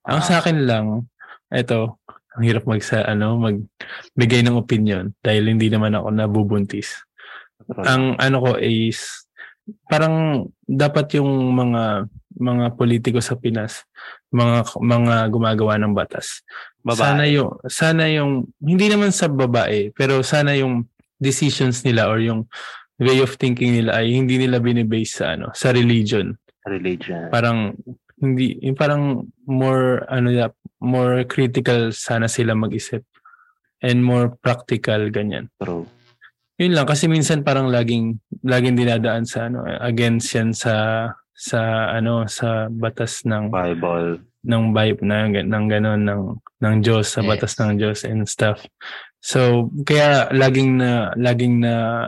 Ang sa akin lang, eto, ang hirap mag sa ano, magbigay ng opinion dahil hindi naman ako nabubuntis. Ang ano ko is parang dapat yung mga mga politiko sa Pinas, mga mga gumagawa ng batas. Babae. Sana yung sana yung hindi naman sa babae, pero sana yung decisions nila or yung way of thinking nila ay hindi nila binibase sa ano, sa religion. religion. Parang hindi yung parang more ano ya, more critical sana sila mag-isip and more practical ganyan. True. Yun lang kasi minsan parang laging laging dinadaan sa ano against yan sa sa ano sa batas ng Bible. ng Bible ng ng ganon ng ng Diyos sa Yes. batas ng Diyos and stuff. So kaya laging na laging na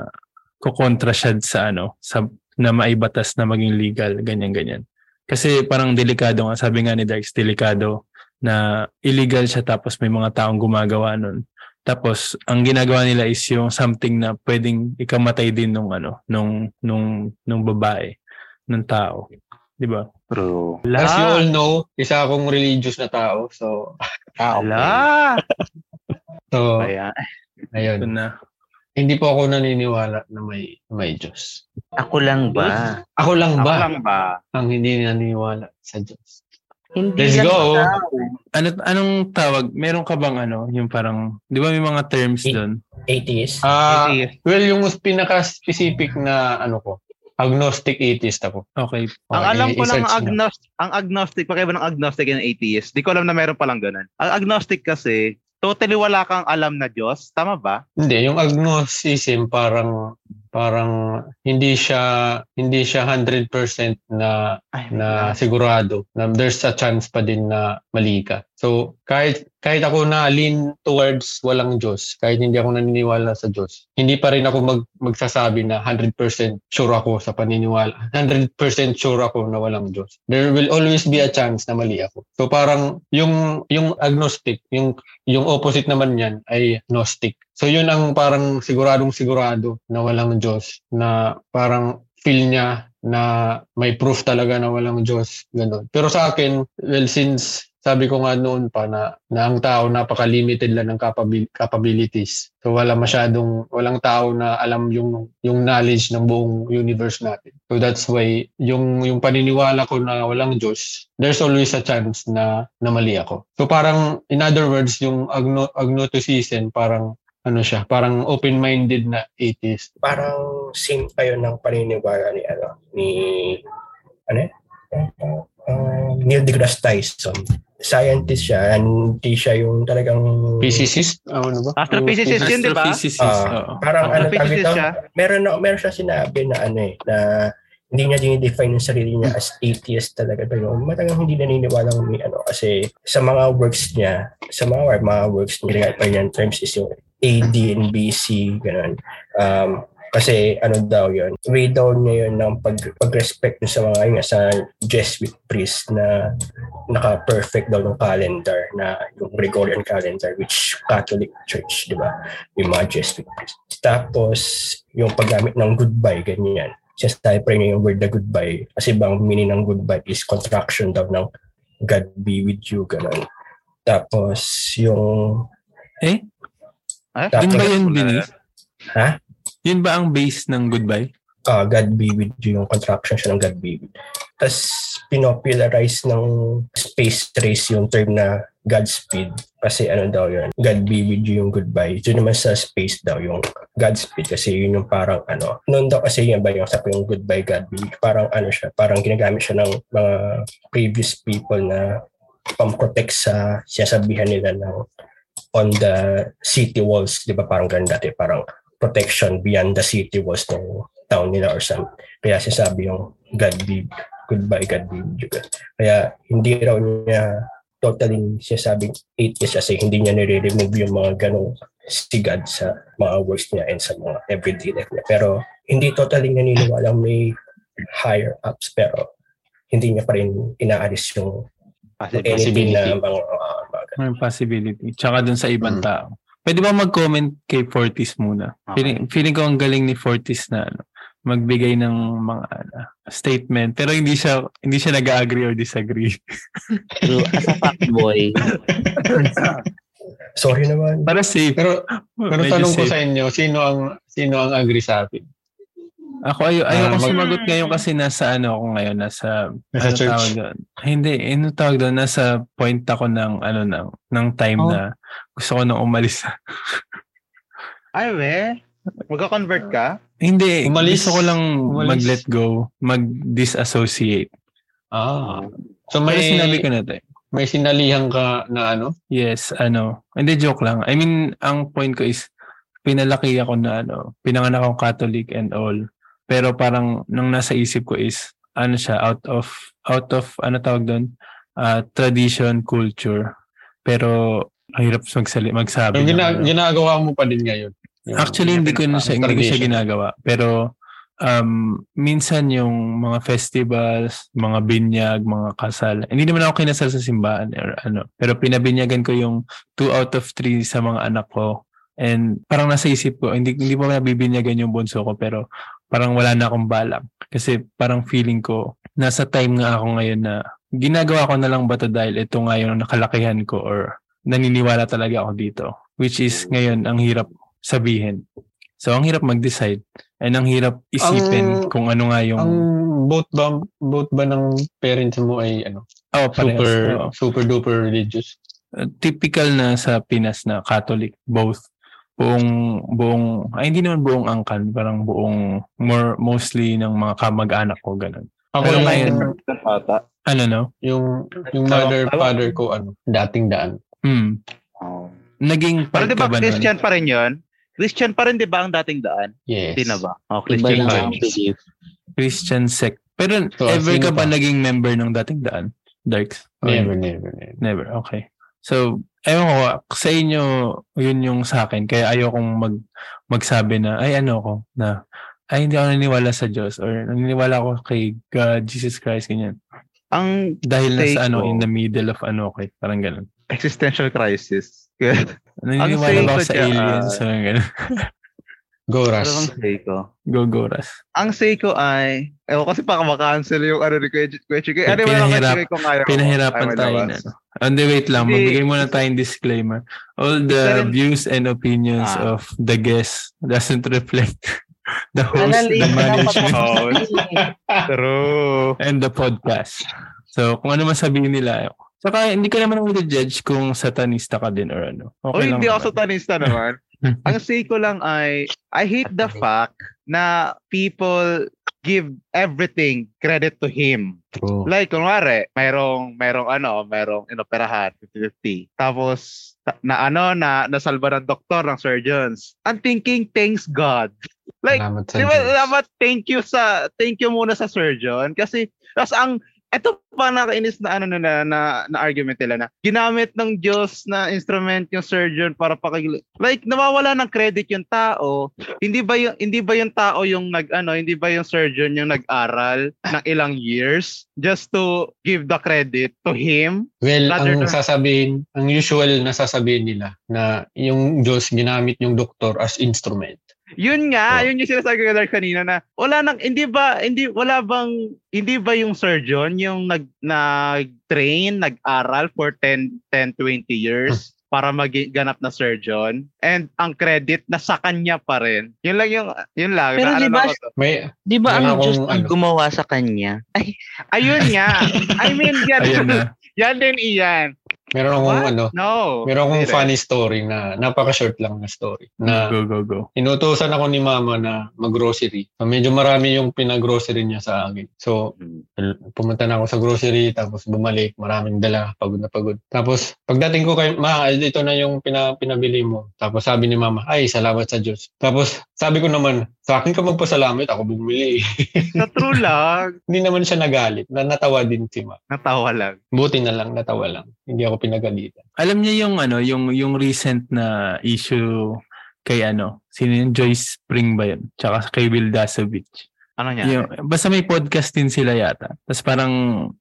kokontra siya sa ano sa na maibatas na maging legal ganyan ganyan. Kasi parang delikado nga sabi nga ni Darks delikado na illegal siya tapos may mga taong gumagawa nun. Tapos ang ginagawa nila is yung something na pwedeng ikamatay din nung ano nung nung nung babae ng tao. 'Di ba? True. As you all know, isa akong religious na tao. So, ah, okay. La! So, Ayan. Ito ayun. na. Hindi po ako naniniwala na may may Diyos. Ako lang ba? Ako lang Ako ba lang ba? ang hindi naniniwala sa Diyos? Hindi Let's go. Ano, anong tawag? Meron ka bang ano, yung parang, di ba may mga terms doon? Atheist. Ah, Atheist. well, yung mas pinaka-specific na ano ko, agnostic atheist ako. Okay. Ang Okay, alam ko lang agnostic, ang agnostic, pakaiba ng agnostic and atheist. Di ko alam na meron palang ganun. Ang agnostic kasi, totally wala kang alam na Diyos. Tama ba? Hindi, yung agnosticism parang parang hindi siya hindi siya 100% na Ay, na sigurado na there's a chance pa din na mali ka. So kahit kahit ako na lean towards walang Diyos, kahit hindi ako naniniwala sa Diyos, hindi pa rin ako mag, magsasabi na 100% sure ako sa paniniwala. 100% sure ako na walang Diyos. There will always be a chance na mali ako. So parang yung yung agnostic, yung yung opposite naman niyan ay gnostic. So yun ang parang siguradong sigurado na walang Diyos na parang feel niya na may proof talaga na walang Diyos. Ganun. Pero sa akin, well, since sabi ko nga noon pa na, na ang tao napaka-limited lang ng capabil- capabilities. So wala masyadong, walang tao na alam yung, yung knowledge ng buong universe natin. So that's why yung, yung paniniwala ko na walang Diyos, there's always a chance na, na mali ako. So parang, in other words, yung agno, agnosticism, parang ano siya, parang open-minded na atheist. Parang same kayo ng paniniwala ni ano ni ano eh? Uh, Neil deGrasse Tyson. Scientist siya, hindi siya yung talagang Physicist? Ah, ano ba? Astrophysicist yun, di ba? Astrophysicist. Oo. parang ano tawag ito? siya. Meron na meron siya sinabi na ano eh na hindi niya dinidefine yung sarili niya as atheist talaga pero matagang hindi naniniwala may ano kasi sa mga works niya sa mga mga works niya pa niya yung terms is yung AD and BC ganun um, kasi ano daw yun way daw niya yun ng pag, pag-respect sa mga yun, sa Jesuit priest na naka-perfect daw ng calendar na yung Gregorian calendar which Catholic Church di ba yung mga Jesuit priest tapos yung paggamit ng goodbye ganyan sinasabi pa rin niya yung word na goodbye kasi bang meaning ng goodbye is contraction daw ng God be with you ganun tapos yung Eh? Ay, Tapos- Yun ba yun? Ha? Yun ba ang base ng goodbye? uh, God be with you, yung contraction siya ng God be with. Tapos, pinopularize ng space race yung term na Godspeed. Kasi ano daw yun, God be with you yung goodbye. Yun naman sa space daw yung Godspeed kasi yun yung parang ano. Noon daw kasi yan ba yung sabi yung goodbye God be. Parang ano siya, parang ginagamit siya ng mga previous people na pang-protect sa sinasabihan nila ng on the city walls, di ba parang ganun dati, parang protection beyond the city walls ng town nila or something. Kaya sinasabi yung God be, goodbye God be with you. Kaya hindi raw niya totally sinasabing atheist kasi hindi niya nire-remove yung mga ganong si God sa mga works niya and sa mga everyday life niya. Pero hindi totally naniniwala may higher ups pero hindi niya pa rin inaalis yung anything na mga, uh, mga. May possibility. Tsaka dun sa ibang Mm. tao. Pwede ba mag-comment kay Fortis muna? Okay. Feeling, feeling ko ang galing ni Fortis na ano, magbigay ng mga ano, statement pero hindi siya hindi siya nag-agree or disagree. True. As a fuckboy, Sorry naman. Para safe. Pero, pero Medyo tanong ko safe. sa inyo, sino ang sino ang agree sa atin? Ako ayo ayoko Ah, mag- sumagot ngayon kasi nasa ano ako ngayon nasa Nasa ano church? tawag doon? Hindi, ano tawag doon nasa point ako ng ano ng ng time Oh. na gusto ko nang umalis. Ay, we. Magka-convert ka? Hindi, Umalis. gusto ko lang Umalis. mag-let go, mag-disassociate. Ah. So Pero may sinabi ko na to. eh. may sinalihan ka na ano? Yes, ano. Hindi, joke lang. I mean, ang point ko is, pinalaki ako na ano, pinanganak akong Catholic and all. Pero parang, nang nasa isip ko is, ano siya, out of, out of, ano tawag doon? Ah, tradition, culture. Pero, ang hirap magsali, magsabi. Yung ng gina- ano. ginagawa mo pa din ngayon. Yung- Actually, hindi ko na siya, hindi ko siya ginagawa. Pero, um, minsan yung mga festivals, mga binyag, mga kasal, hindi naman ako kinasal sa simbahan or ano. Pero pinabinyagan ko yung two out of three sa mga anak ko. And parang nasa isip ko, hindi, hindi pa nabibinyagan yung bunso ko, pero parang wala na akong balak. Kasi parang feeling ko, nasa time nga ako ngayon na ginagawa ko na lang ba to dahil ito nga yung nakalakihan ko or naniniwala talaga ako dito. Which is ngayon, ang hirap sabihin So, ang hirap mag-decide. And ang hirap isipin Ang- kung ano nga yung... Ang both ba both ba ng parents mo ay ano oh, parehas. super Oo. super duper religious? Uh, typical na sa Pinas na Catholic, both. Buong, buong, ay hindi naman buong angkan, parang buong, more, mostly ng mga kamag-anak ko, ganun. Ako yung, ngayon- Ata. Ano no? yung yung mother father ko ano dating daan. Hmm. Oh. Naging Pero di ba ka ba nun? Christian pa rin yun? Christian pa rin di ba ang dating daan? Yes. Hindi na ba? Oh, Christian pa rin. Christian sect. Pero So, ever ka ba pa? naging member ng dating daan? Darks? Or Never, never, never. Never, okay. So, ewan ko, sa inyo, yun yung sa akin. Kaya ayokong mag, magsabi na, ay ano ko, na, ay hindi ako naniniwala sa Diyos or naniniwala ako kay God, Jesus Christ, ganyan. Ang Dahil Take nasa ano, ko. in the middle of ano, okay, parang ganun. existential crisis. Naniniwala ba ako ko sa dyan, aliens? ah, Parang ganun. Go Ano Ras. bang say ko? Go, go, Ras. Ang say ko ay, ewan kasi baka makancel yung ano ni Chikoy. Ano ba naman ko kaya ko? Pinahirapan Ay, tayo na. And wait lang, Hindi. magbigay muna tayong disclaimer. All the views and opinions Ah. of the guests doesn't reflect the host, Analyze the na management, true. and the podcast. So, kung ano man sabihin nila, saka hindi ka naman judge kung satanista ka din or ano. O Okay lang hindi naman. ako satanista naman. Ang say ko lang ay, I hate the fact na people give everything credit to him. True. Like, kunwari, mayroong, mayroong ano, mayroong inoperahan, 50-50. Tapos, ta- na ano, na nasalba ng doktor, ng surgeons. I'm thinking, thanks God. Like, Salamat sa Di ba, Diyos. dapat thank you sa, thank you muna sa surgeon. Kasi, tas ang, ito pa nakainis na ano na, na, na, na argument nila na ginamit ng Diyos na instrument yung surgeon para pakig like nawawala ng credit yung tao. Hindi ba yung hindi ba yung tao yung nag ano hindi ba yung surgeon yung nag-aral ng ilang years just to give the credit to him? Well, ang than- sasabihin, ang usual na sasabihin nila na yung Diyos ginamit yung doktor as instrument. Yun nga, Oh. yun yung sinasabi ko Dark, kanina na wala nang hindi ba hindi wala bang hindi ba yung surgeon yung nag nag-train, nag-aral for 10 10 20 years para magganap na surgeon and ang credit na sa kanya pa rin. Yun lang yung yun lang Pero di ba-. May Di ba ang Diyos ang ano. gumawa sa kanya? Ay, Ayun nga. I mean, yan, yan din iyan. Meron akong What? ano, No. meron akong Hindi rin. funny story na napaka-short lang na story. Na Go, go, go. inutusan ako ni mama na mag-grocery. So, medyo marami yung pinag-grocery niya sa akin. So, pumunta na ako sa grocery, tapos bumalik, maraming dala, pagod na pagod. Tapos, pagdating ko kay, ma, ito na yung pina, pinabili mo. Tapos sabi ni mama, ay, salamat sa Diyos. Tapos, sabi ko naman, sa akin ka magpasalamat, ako bumili. Sa true lang, Hindi naman siya nagalit, na natawa din si ma. natawa lang. Buti na lang, natawa lang. Hindi ako pinagalitan. Alam niya yung ano, yung yung recent na issue kay ano, sino yung Joyce Spring ba yun? Tsaka kay Will Dasovich. Ano niya? Yung, basta may podcast din sila yata. Tapos parang,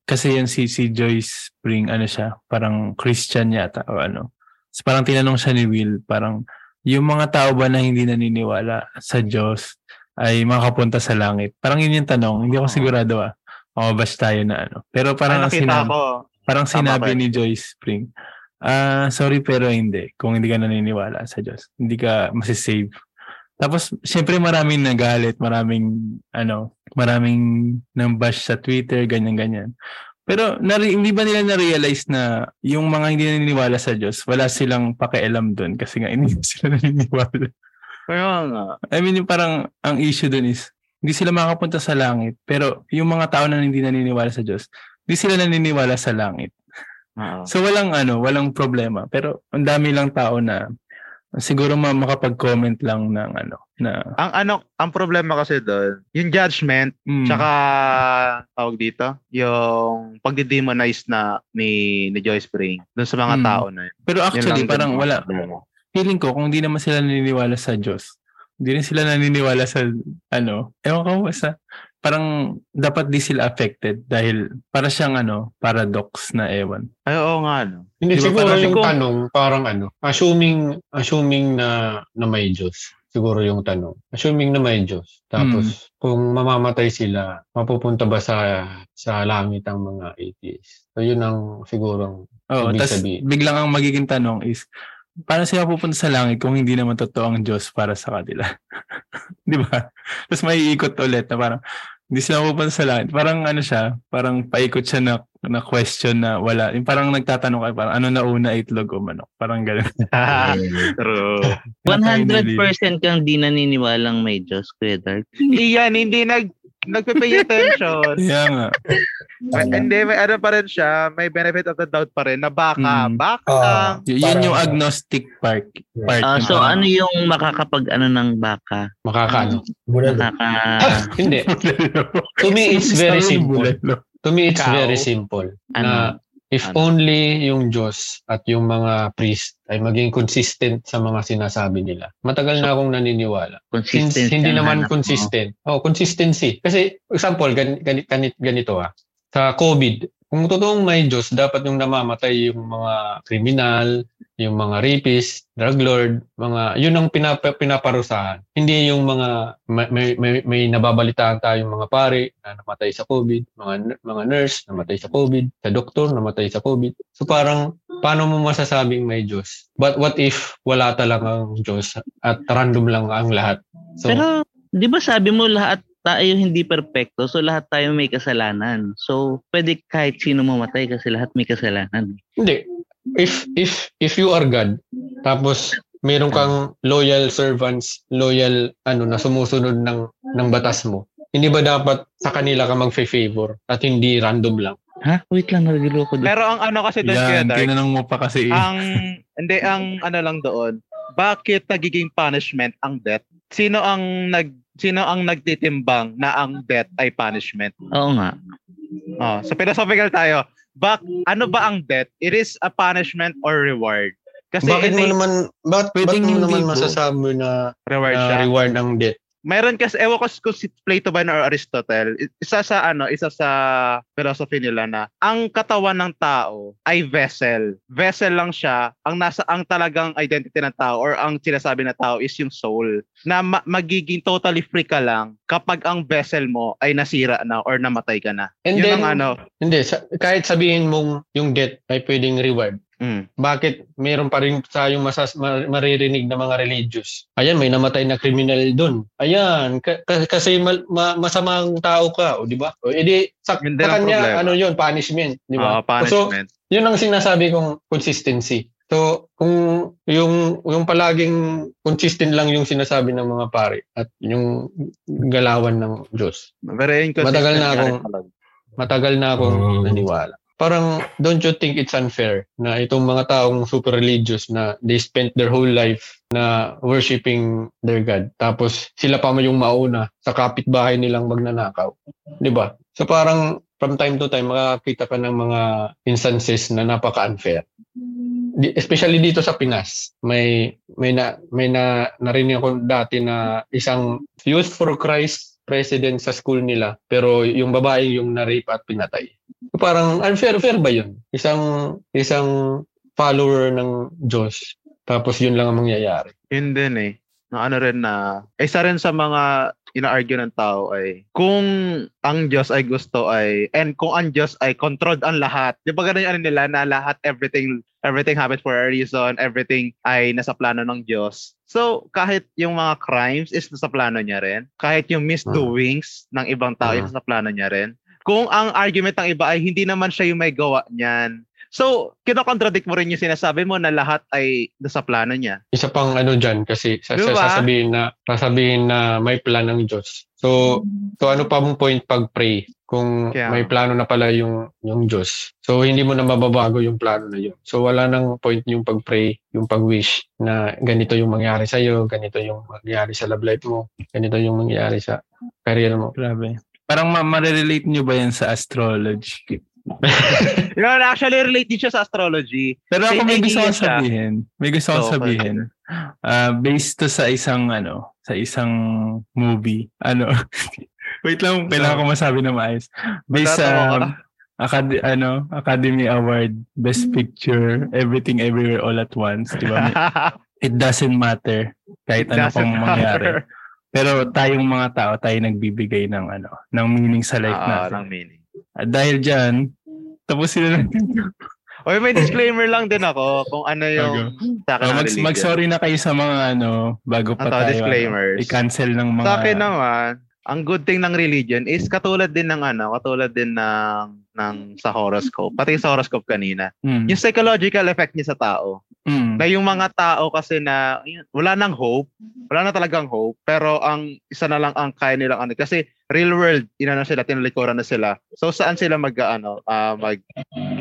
kasi yung si, si Joyce Spring, ano siya, parang Christian yata o ano. Tapos parang tinanong siya ni Will, parang, yung mga tao ba na hindi naniniwala sa Diyos ay makapunta sa langit? Parang yun yung tanong. Hindi ako sigurado ah. Makabash tayo na ano. Pero parang Ay, sinabi, ko. parang Tama sinabi ba? ni Joyce Spring, ah sorry pero hindi. Kung hindi ka naniniwala sa Diyos, hindi ka masisave. Tapos, syempre maraming nagalit, maraming, ano, maraming nang bash sa Twitter, ganyan-ganyan. Pero nari, hindi ba nila na-realize na yung mga hindi naniniwala sa Diyos, wala silang pakialam doon kasi nga hindi sila naniniwala. Kaya nga. I mean, yung parang ang issue doon is, hindi sila makapunta sa langit. Pero yung mga tao na hindi naniniwala sa Diyos, hindi sila naniniwala sa langit. Oo. So walang ano, walang problema. Pero ang dami lang tao na siguro ma- makapag-comment lang ng ano, na Ang ano, ang problema kasi doon, yung judgment, mm, tsaka tawag dito, yung pagdi-demonize na ni ni Joyce Spring doon sa mga Hmm. tao na yun. pero Yun actually din parang ang wala. problema. Feeling ko kung hindi naman sila naniniwala sa Diyos, hindi rin sila naniniwala sa ano, ewan ko basta parang dapat di sila affected dahil para siyang ano, paradox na ewan. Ay, oo nga, no. Hindi, Di ba siguro parang yung kung- tanong, parang ano, assuming, assuming na, na may Diyos. Siguro yung tanong. Assuming na may Diyos. Tapos, Hmm. kung mamamatay sila, mapupunta ba sa sa langit ang mga atheists? So, yun ang siguro Oh, Ibig tas sabihin. biglang ang magiging tanong is paano sila pupunta sa langit kung hindi naman totoo ang Diyos para sa kanila? Di ba? Tapos may ikot ulit na parang hindi sila pupunta sa langit. Parang ano siya, parang paikot siya na, na question na wala. Yung parang nagtatanong kayo, parang ano na una, itlog o manok? Parang gano'n. True. 100% kang di naniniwalang may Diyos, Kuya Dark. Iyan, hindi nag nagpe-pay attention. Kaya nga. May- Hindi, may ano pa rin siya, may benefit of the doubt pa rin na baka, Mm. baka lang. Y- yun yung agnostic part. part na so parang- ano yung makakapag ano ng baka? Makakaano. Makaka... Hindi. To me, it's very simple. To me, it's very simple. Ano? Na if Ano? only yung Diyos at yung mga priest ay maging consistent sa mga sinasabi nila. Matagal na akong naniniwala. Since Consistency hindi naman hanap mo. consistent. Oh, consistency. Kasi example, gan, ganit, ganit, ganito ah. Sa COVID, kung totoong may Diyos, dapat yung namamatay yung mga kriminal, yung mga rapist, drug lord, mga yun ang pinapa, pinaparusahan. Hindi yung mga may, may, may, nababalitaan tayong mga pare na namatay sa COVID, mga mga nurse namatay sa COVID, sa doktor namatay sa COVID. So parang paano mo masasabing may Diyos? But what if wala talagang Diyos at random lang ang lahat? So Pero, di ba sabi mo lahat tayo hindi perpekto, so lahat tayo may kasalanan. So, pwede kahit sino mamatay kasi lahat may kasalanan. Hindi. If if if you are God, tapos meron kang loyal servants, loyal ano na sumusunod ng ng batas mo. Hindi ba dapat sa kanila ka magfe-favor at hindi random lang? Ha? Wait lang, nagiloko doon. Pero ang ano kasi doon kaya Yan, Dark, tinanong mo pa kasi. eh. ang hindi ang ano lang doon, bakit nagiging punishment ang death? Sino ang nag sino ang nagtitimbang na ang death ay punishment? Oo nga. Oh, so philosophical tayo. Bak ano ba ang death? It is a punishment or reward? Kasi bakit mo naman bakit, bakit Pwedeng mo hindi naman masasabi na, reward na siya. reward ang death? Mayroon kasi ewan ko kung si Plato ba or Aristotle, isa sa ano, isa sa philosophy nila na ang katawan ng tao ay vessel. Vessel lang siya. Ang nasa ang talagang identity ng tao or ang sinasabi na tao is yung soul na ma- magiging totally free ka lang kapag ang vessel mo ay nasira na or namatay ka na. And Yun then, ang ano. hindi, sa, kahit sabihin mong yung death ay pwedeng reward, Mm. bakit meron pa rin tayong masas, ma- maririnig na mga religious? Ayan, may namatay na criminal doon. Ayan, ka- ka- kasi mal- ma- masamang tao ka, o di ba? O edi sa, sa kanya, problema. ano yun, punishment, di ba? Ah, punishment. So, yun ang sinasabi kong consistency. So, kung yung yung palaging consistent lang yung sinasabi ng mga pare at yung galawan ng Diyos. Very inconsistent. Matagal na akong-. Matagal na akong Mm. naniwala. Parang, don't you think it's unfair na itong mga taong super religious na they spent their whole life na worshiping their God. Tapos, sila pa yung mauna sa kapitbahay nilang magnanakaw. Di ba? So parang, from time to time, makakita ka ng mga instances na napaka-unfair. Especially dito sa Pinas. May may na may na narinig ako dati na isang Youth for Christ president sa school nila pero yung babae yung na-rape at pinatay. Parang unfair fair ba 'yun? Isang isang follower ng Diyos tapos yun lang ang mangyayari. Yun din eh. Na ano rin na, isa rin sa mga ina-argue ng tao ay kung ang Diyos ay gusto ay and kung ang Diyos ay controlled ang lahat. Di ba ganun yung ano nila na lahat everything everything happens for a reason, everything ay nasa plano ng Diyos. So, kahit yung mga crimes is nasa plano niya rin, kahit yung misdoings ng ibang tao is Ah. nasa plano niya rin. Kung ang argument ng iba ay hindi naman siya yung may gawa niyan. So, kinokontradict mo rin yung sinasabi mo na lahat ay nasa plano niya. Isa pang ano diyan kasi sa, Di ba? sasabihin na sasabihin na may plan ng Diyos. So so ano pa mong point pag pray kung Kaya- may plano na pala yung yung Diyos. So hindi mo na mababago yung plano na yun. So wala nang point yung pag-pray, yung pag-wish na ganito yung mangyari sa iyo, ganito yung mangyari sa love life mo, ganito yung mangyari sa career mo. Grabe. Parang ma- ma-relate nyo ba yan sa astrology? Yun, actually, relate din siya sa astrology. Pero ako may gusto kong sabihin. May gusto kong So, sabihin. Ah, based to sa isang ano, sa isang movie. Ano? Wait lang, kailangan ko masabi na maayos. Based sa ka. Acad- ano, Academy Award, Best Picture, Everything Everywhere All at Once, di ba? It doesn't matter kahit ano Doesn't pong mangyari. Pero tayong mga tao, tayo nagbibigay ng ano, ng meaning sa life Ah, natin. ng meaning. At dahil diyan, tapusin na natin. Oy, may disclaimer lang din ako kung ano yung sa akin Oh, ang mag, mag-sorry na kayo sa mga ano, bago pa Ito, tayo. disclaimers. Ano, i-cancel ng mga... Sa akin naman, ang good thing ng religion is katulad din ng ano, katulad din ng ng sa horoscope. Pati sa horoscope kanina. Mm, Yung psychological effect niya sa tao. mm, Na yung mga tao kasi na wala nang hope, wala na talagang hope, pero ang isa na lang ang kaya nilang ano kasi real world inano sila tinalikuran na sila. So saan sila mag ano, ah, mag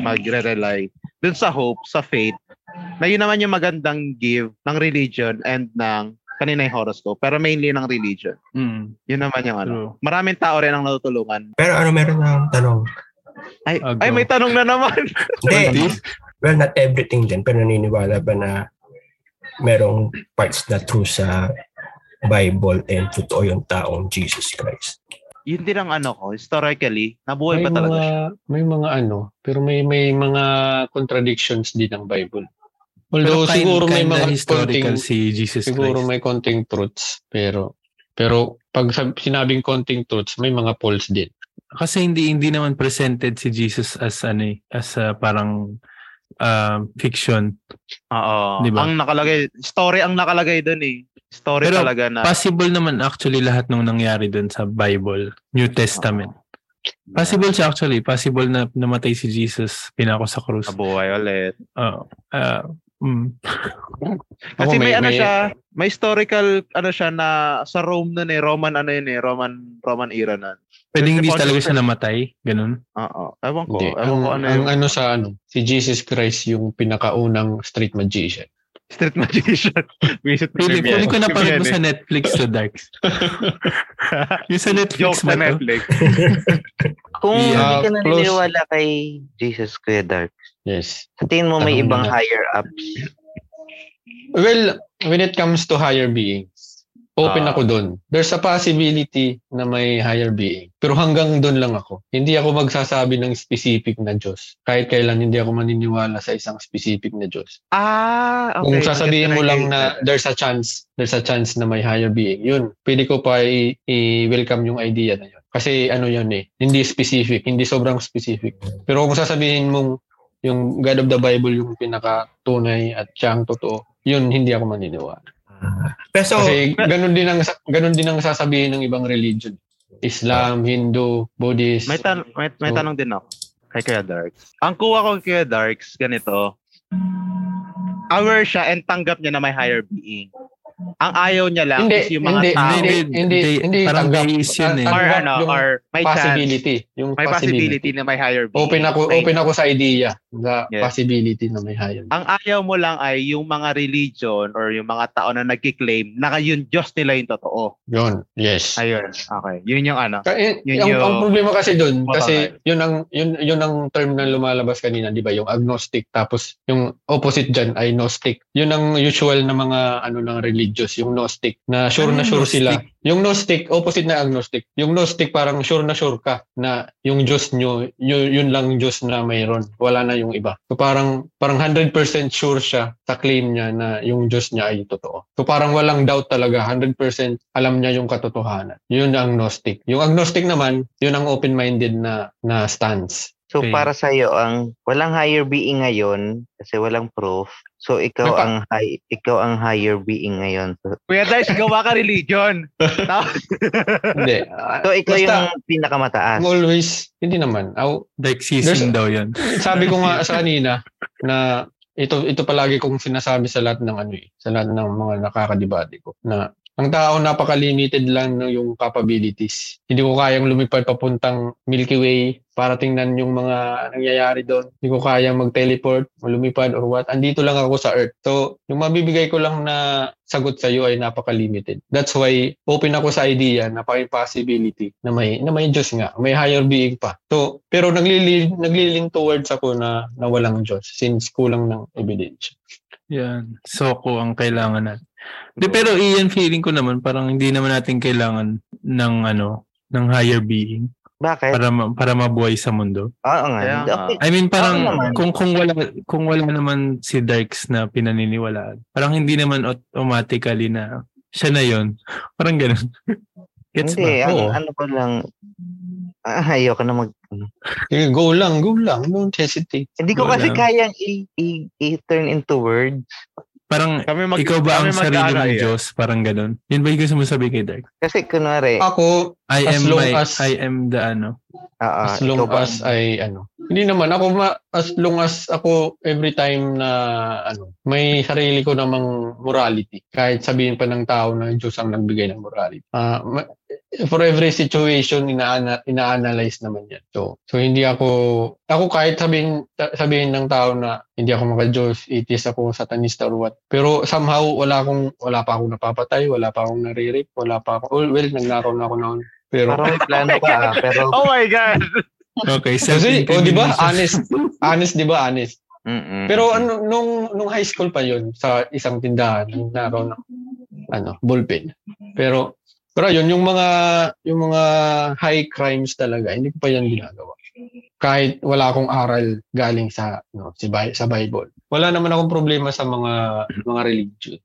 magre-rely? Dun sa hope, sa faith. Na yun naman yung magandang give ng religion and ng kanina yung horoscope, pero mainly ng religion. mm, Yun naman yung ano. true. Maraming tao rin ang natutulungan. Pero ano, meron na tanong. Ay, Ah, ay may tanong na naman. Hindi. Well, not everything din. Pero naniniwala ba na merong parts na true sa Bible and totoo yung taong Jesus Christ? yun din ang ano ko, historically, nabuhay may ba talaga mga, siya? may mga ano, pero may may mga contradictions din ng Bible. Although Pero kind- siguro may mga historical konting, si Jesus siguro Christ. may konting truths, pero pero pag sinabing konting truths, may mga false din. Kasi hindi hindi naman presented si Jesus as ano eh, as ah, parang um, fiction. Oo. Di ba? Ang nakalagay, story ang nakalagay doon eh. Story Pero talaga na. Possible naman actually lahat ng nangyari dun sa Bible, New Testament. Possible siya actually. Possible na namatay si Jesus, pinako sa krus. Nabuhay ulit. Oo. Ah, mm. Kasi may, may- ano may- siya, may historical ano siya na sa Rome noon eh, Roman ano yun eh, Roman Roman era na. Pwedeng hindi talaga siya namatay. Ganun. Oo. Ewan ko. Hindi. Ewan Ang, ko ano ang yung ano sa ano, si Jesus Christ yung pinakaunang street magician. street magician. Visit Pili, pili ko na panood mo sa Netflix to Darks. yung sa Netflix Joke ba sa? Netflix. Kung Yeah. hindi ka Close. naniniwala kay Jesus, Kuya Dark, Yes. sa tingin mo may Tanong ibang na. higher ups. Well, when it comes to higher beings, open Ah. ako doon. There's a possibility na may higher being. Pero hanggang doon lang ako. Hindi ako magsasabi ng specific na Diyos. Kahit kailan hindi ako maniniwala sa isang specific na Diyos. ah, okay. Kung sasabihin mo lang na there's a chance, there's a chance na may higher being, yun, pwede ko pa i- i-welcome yung idea na yun. Kasi ano yun eh, hindi specific, hindi sobrang specific. Pero kung sasabihin mong yung God of the Bible yung pinakatunay at siya ang totoo, yun hindi ako maniniwala. Ah, pero so, Kasi ganun din ang ganun din ang sasabihin ng ibang religion. Islam, Hindu, Buddhist. May, tan- may, may So- tanong din ako kay Kuya Darks. Ang kuha ko kay Kuya Darks, ganito. Aware siya and tanggap niya na may higher being. Ang ayaw niya lang Hindi, is yung mga hindi, tao. hindi, Hindi, hindi, Parang tanggap. base yun eh. Or ano, yung or may chance. possibility. Yung May possibility na may higher being. Open ako, May- open ako sa idea. Sa Yes. possibility na may higher. Ang ayaw mo lang ay yung mga religion or yung mga tao na nagki-claim na yung Diyos nila yung totoo. Yun, yes. Ayun. Okay. Yun yung ano. Ka- eh, Yun ang, yung- ang problema kasi doon, kasi yun ang yun yun ang term na lumalabas kanina, 'di ba? Yung agnostic tapos yung opposite diyan ay gnostic. Yun ang usual na mga ano ng religious, yung gnostic na sure Ano na sure gnostic? sila. Yung gnostic opposite na agnostic. Yung gnostic parang sure na sure ka na yung Diyos nyo, yun, yun lang Diyos na mayroon. Wala na yung iba. So parang parang 100% sure siya sa claim niya na yung Diyos niya ay totoo. So parang walang doubt talaga, 100% alam niya yung katotohanan. Yun ang gnostic. Yung agnostic naman, yun ang open-minded na na stance. So Okay. para sa iyo ang walang higher being ngayon kasi walang proof. So ikaw ang high, ikaw ang higher being ngayon. So, Kuya Darks, gawa ka religion. Hindi. so ikaw Basta- yung pinakamataas. Always, hindi naman. Aw, Like season daw yun. sabi ko nga sa kanina na ito ito palagi kong sinasabi sa lahat ng ano eh, sa lahat ng mga nakakadibate ko na ang tao napaka-limited lang ng yung capabilities. Hindi ko kayang lumipad papuntang Milky Way para tingnan yung mga nangyayari doon. Hindi ko kayang mag-teleport o lumipad or what. Andito lang ako sa Earth. So, yung mabibigay ko lang na sagot sa iyo ay napaka-limited. That's why open ako sa idea na pa possibility na may na may Diyos nga, may higher being pa. So, pero naglili nagliling towards ako na na walang Diyos since kulang ng ebidensya. Yan. So ko ang kailangan natin. De, pero iyan feeling ko naman parang hindi naman natin kailangan ng ano ng higher being Bakit? para ma- para mabuhay sa mundo. Oo nga. Kaya. Okay. I mean parang Oo naman. kung kung wala kung wala naman si Darks na pinaniniwalaan. Parang hindi naman automatically na siya na 'yon. Parang ganoon. Gets Hindi, ba? ang ano ko lang, ah, ayoko na mag, Sige, go lang, go lang. Don't hesitate. Hindi ko Wala. kasi kayang i- i- i-turn into words. Parang Kami mag, ikaw ba kami ang sarili mong yan. Diyos? Parang ganun. Yun ba yung gusto mo sabihin kay Dark? Kasi kunwari, Ako, I As am long my, as- I am the ano. ah, as long ba- as ay ano. Hindi naman ako ma, as long as ako every time na ano, may sarili ko namang morality. Kahit sabihin pa ng tao na Diyos ang nagbigay ng morality. Ah, ma- for every situation ina ina-analyze naman yan. So, so hindi ako ako kahit sabihin ta- sabihin ng tao na hindi ako maka-Diyos, atheist ako, satanista or what. Pero somehow wala akong wala pa akong napapatay, wala pa akong nare-rape, wala pa ako well, well nagnakaw na ako noon. Pero Parang may plano ka, ah, pero Oh my God! Okay, kasi, oh, di ba? Honest. Honest, di ba? Honest. Mm-mm. Pero ano nung nung high school pa yon sa isang tindahan naroon ng ano ballpen. Pero pero yun yung mga yung mga high crimes talaga hindi ko pa yan ginagawa. Kahit wala akong aral galing sa no, si Bi- sa Bible. Wala naman akong problema sa mga mga religion.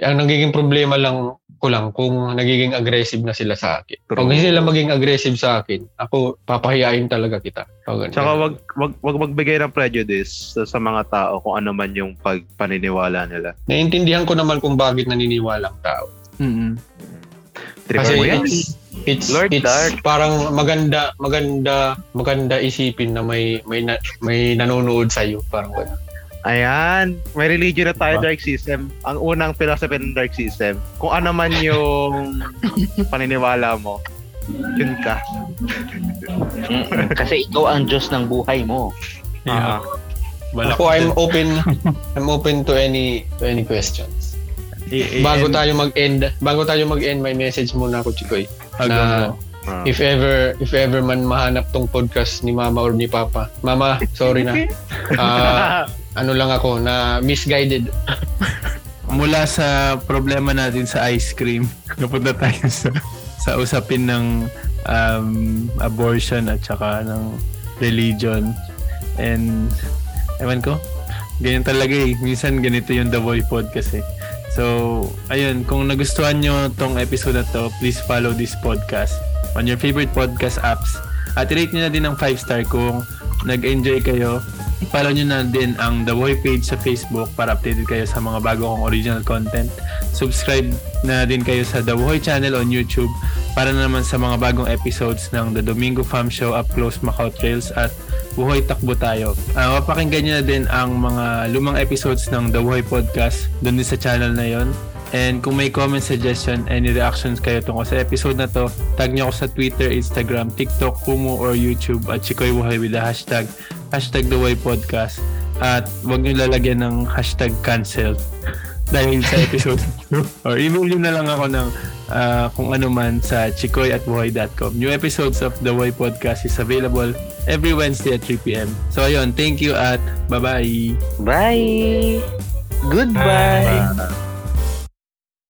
Ang nagiging problema lang ko lang kung nagiging aggressive na sila sa akin. Pag hindi sila maging aggressive sa akin, ako papahiyain talaga kita. Pag, Tsaka wag, wag, wag magbigay ng prejudice sa, sa mga tao kung ano man yung pagpaniniwala nila. Naiintindihan ko naman kung bakit naniniwala ang tao. Mm-mm. Trip Kasi it's, it's, Lord it's Dark. parang maganda, maganda, maganda isipin na may, may, na, may nanonood sa'yo. Parang gano'n. Ayan, may religion na tayo, Diba? Dark System. Ang unang philosophy ng Dark System, kung ano man yung paniniwala mo, yun ka. Kasi ikaw ang Diyos ng buhay mo. Yeah. Wala Ako, I'm open, I'm open to any, to any questions. I- Bago tayo mag-end, bago tayo mag-end, may message muna ako, Chikoy. hanggang na-. Ah. If ever, if ever man mahanap tong podcast ni Mama or ni Papa. Mama, sorry na. Ah, ano lang ako, na misguided. mula sa problema natin sa ice cream, napunta tayo sa, sa usapin ng um, abortion at saka ng religion. And, ewan ko, ganyan talaga eh. Minsan ganito yung The Boy Podcast eh. So, ayun, kung nagustuhan nyo tong episode na to, please follow this podcast on your favorite podcast apps. At rate nyo na din ng 5 star kung nag-enjoy kayo follow nyo na din ang The Boy page sa Facebook para updated kayo sa mga bago kong original content. Subscribe na din kayo sa The Boy channel on YouTube para na naman sa mga bagong episodes ng The Domingo Fam Show Up Close Macau Trails at Buhoy Takbo Tayo. Uh, mapakinggan nyo na din ang mga lumang episodes ng The Boy Podcast doon din sa channel na yon. And kung may comment, suggestion, any reactions kayo tungkol sa episode na to, tag nyo ako sa Twitter, Instagram, TikTok, Kumu, or YouTube at Chikoy Buhay with the hashtag hashtag The Way Podcast at huwag nyo lalagyan ng hashtag cancel dahil sa episode 2 or email nyo na lang ako ng ah, kung ano man sa chikoy at buhay.com new episodes of The Way Podcast is available every Wednesday at 3pm so ayun thank you at bye bye Bye! Goodbye! Bye.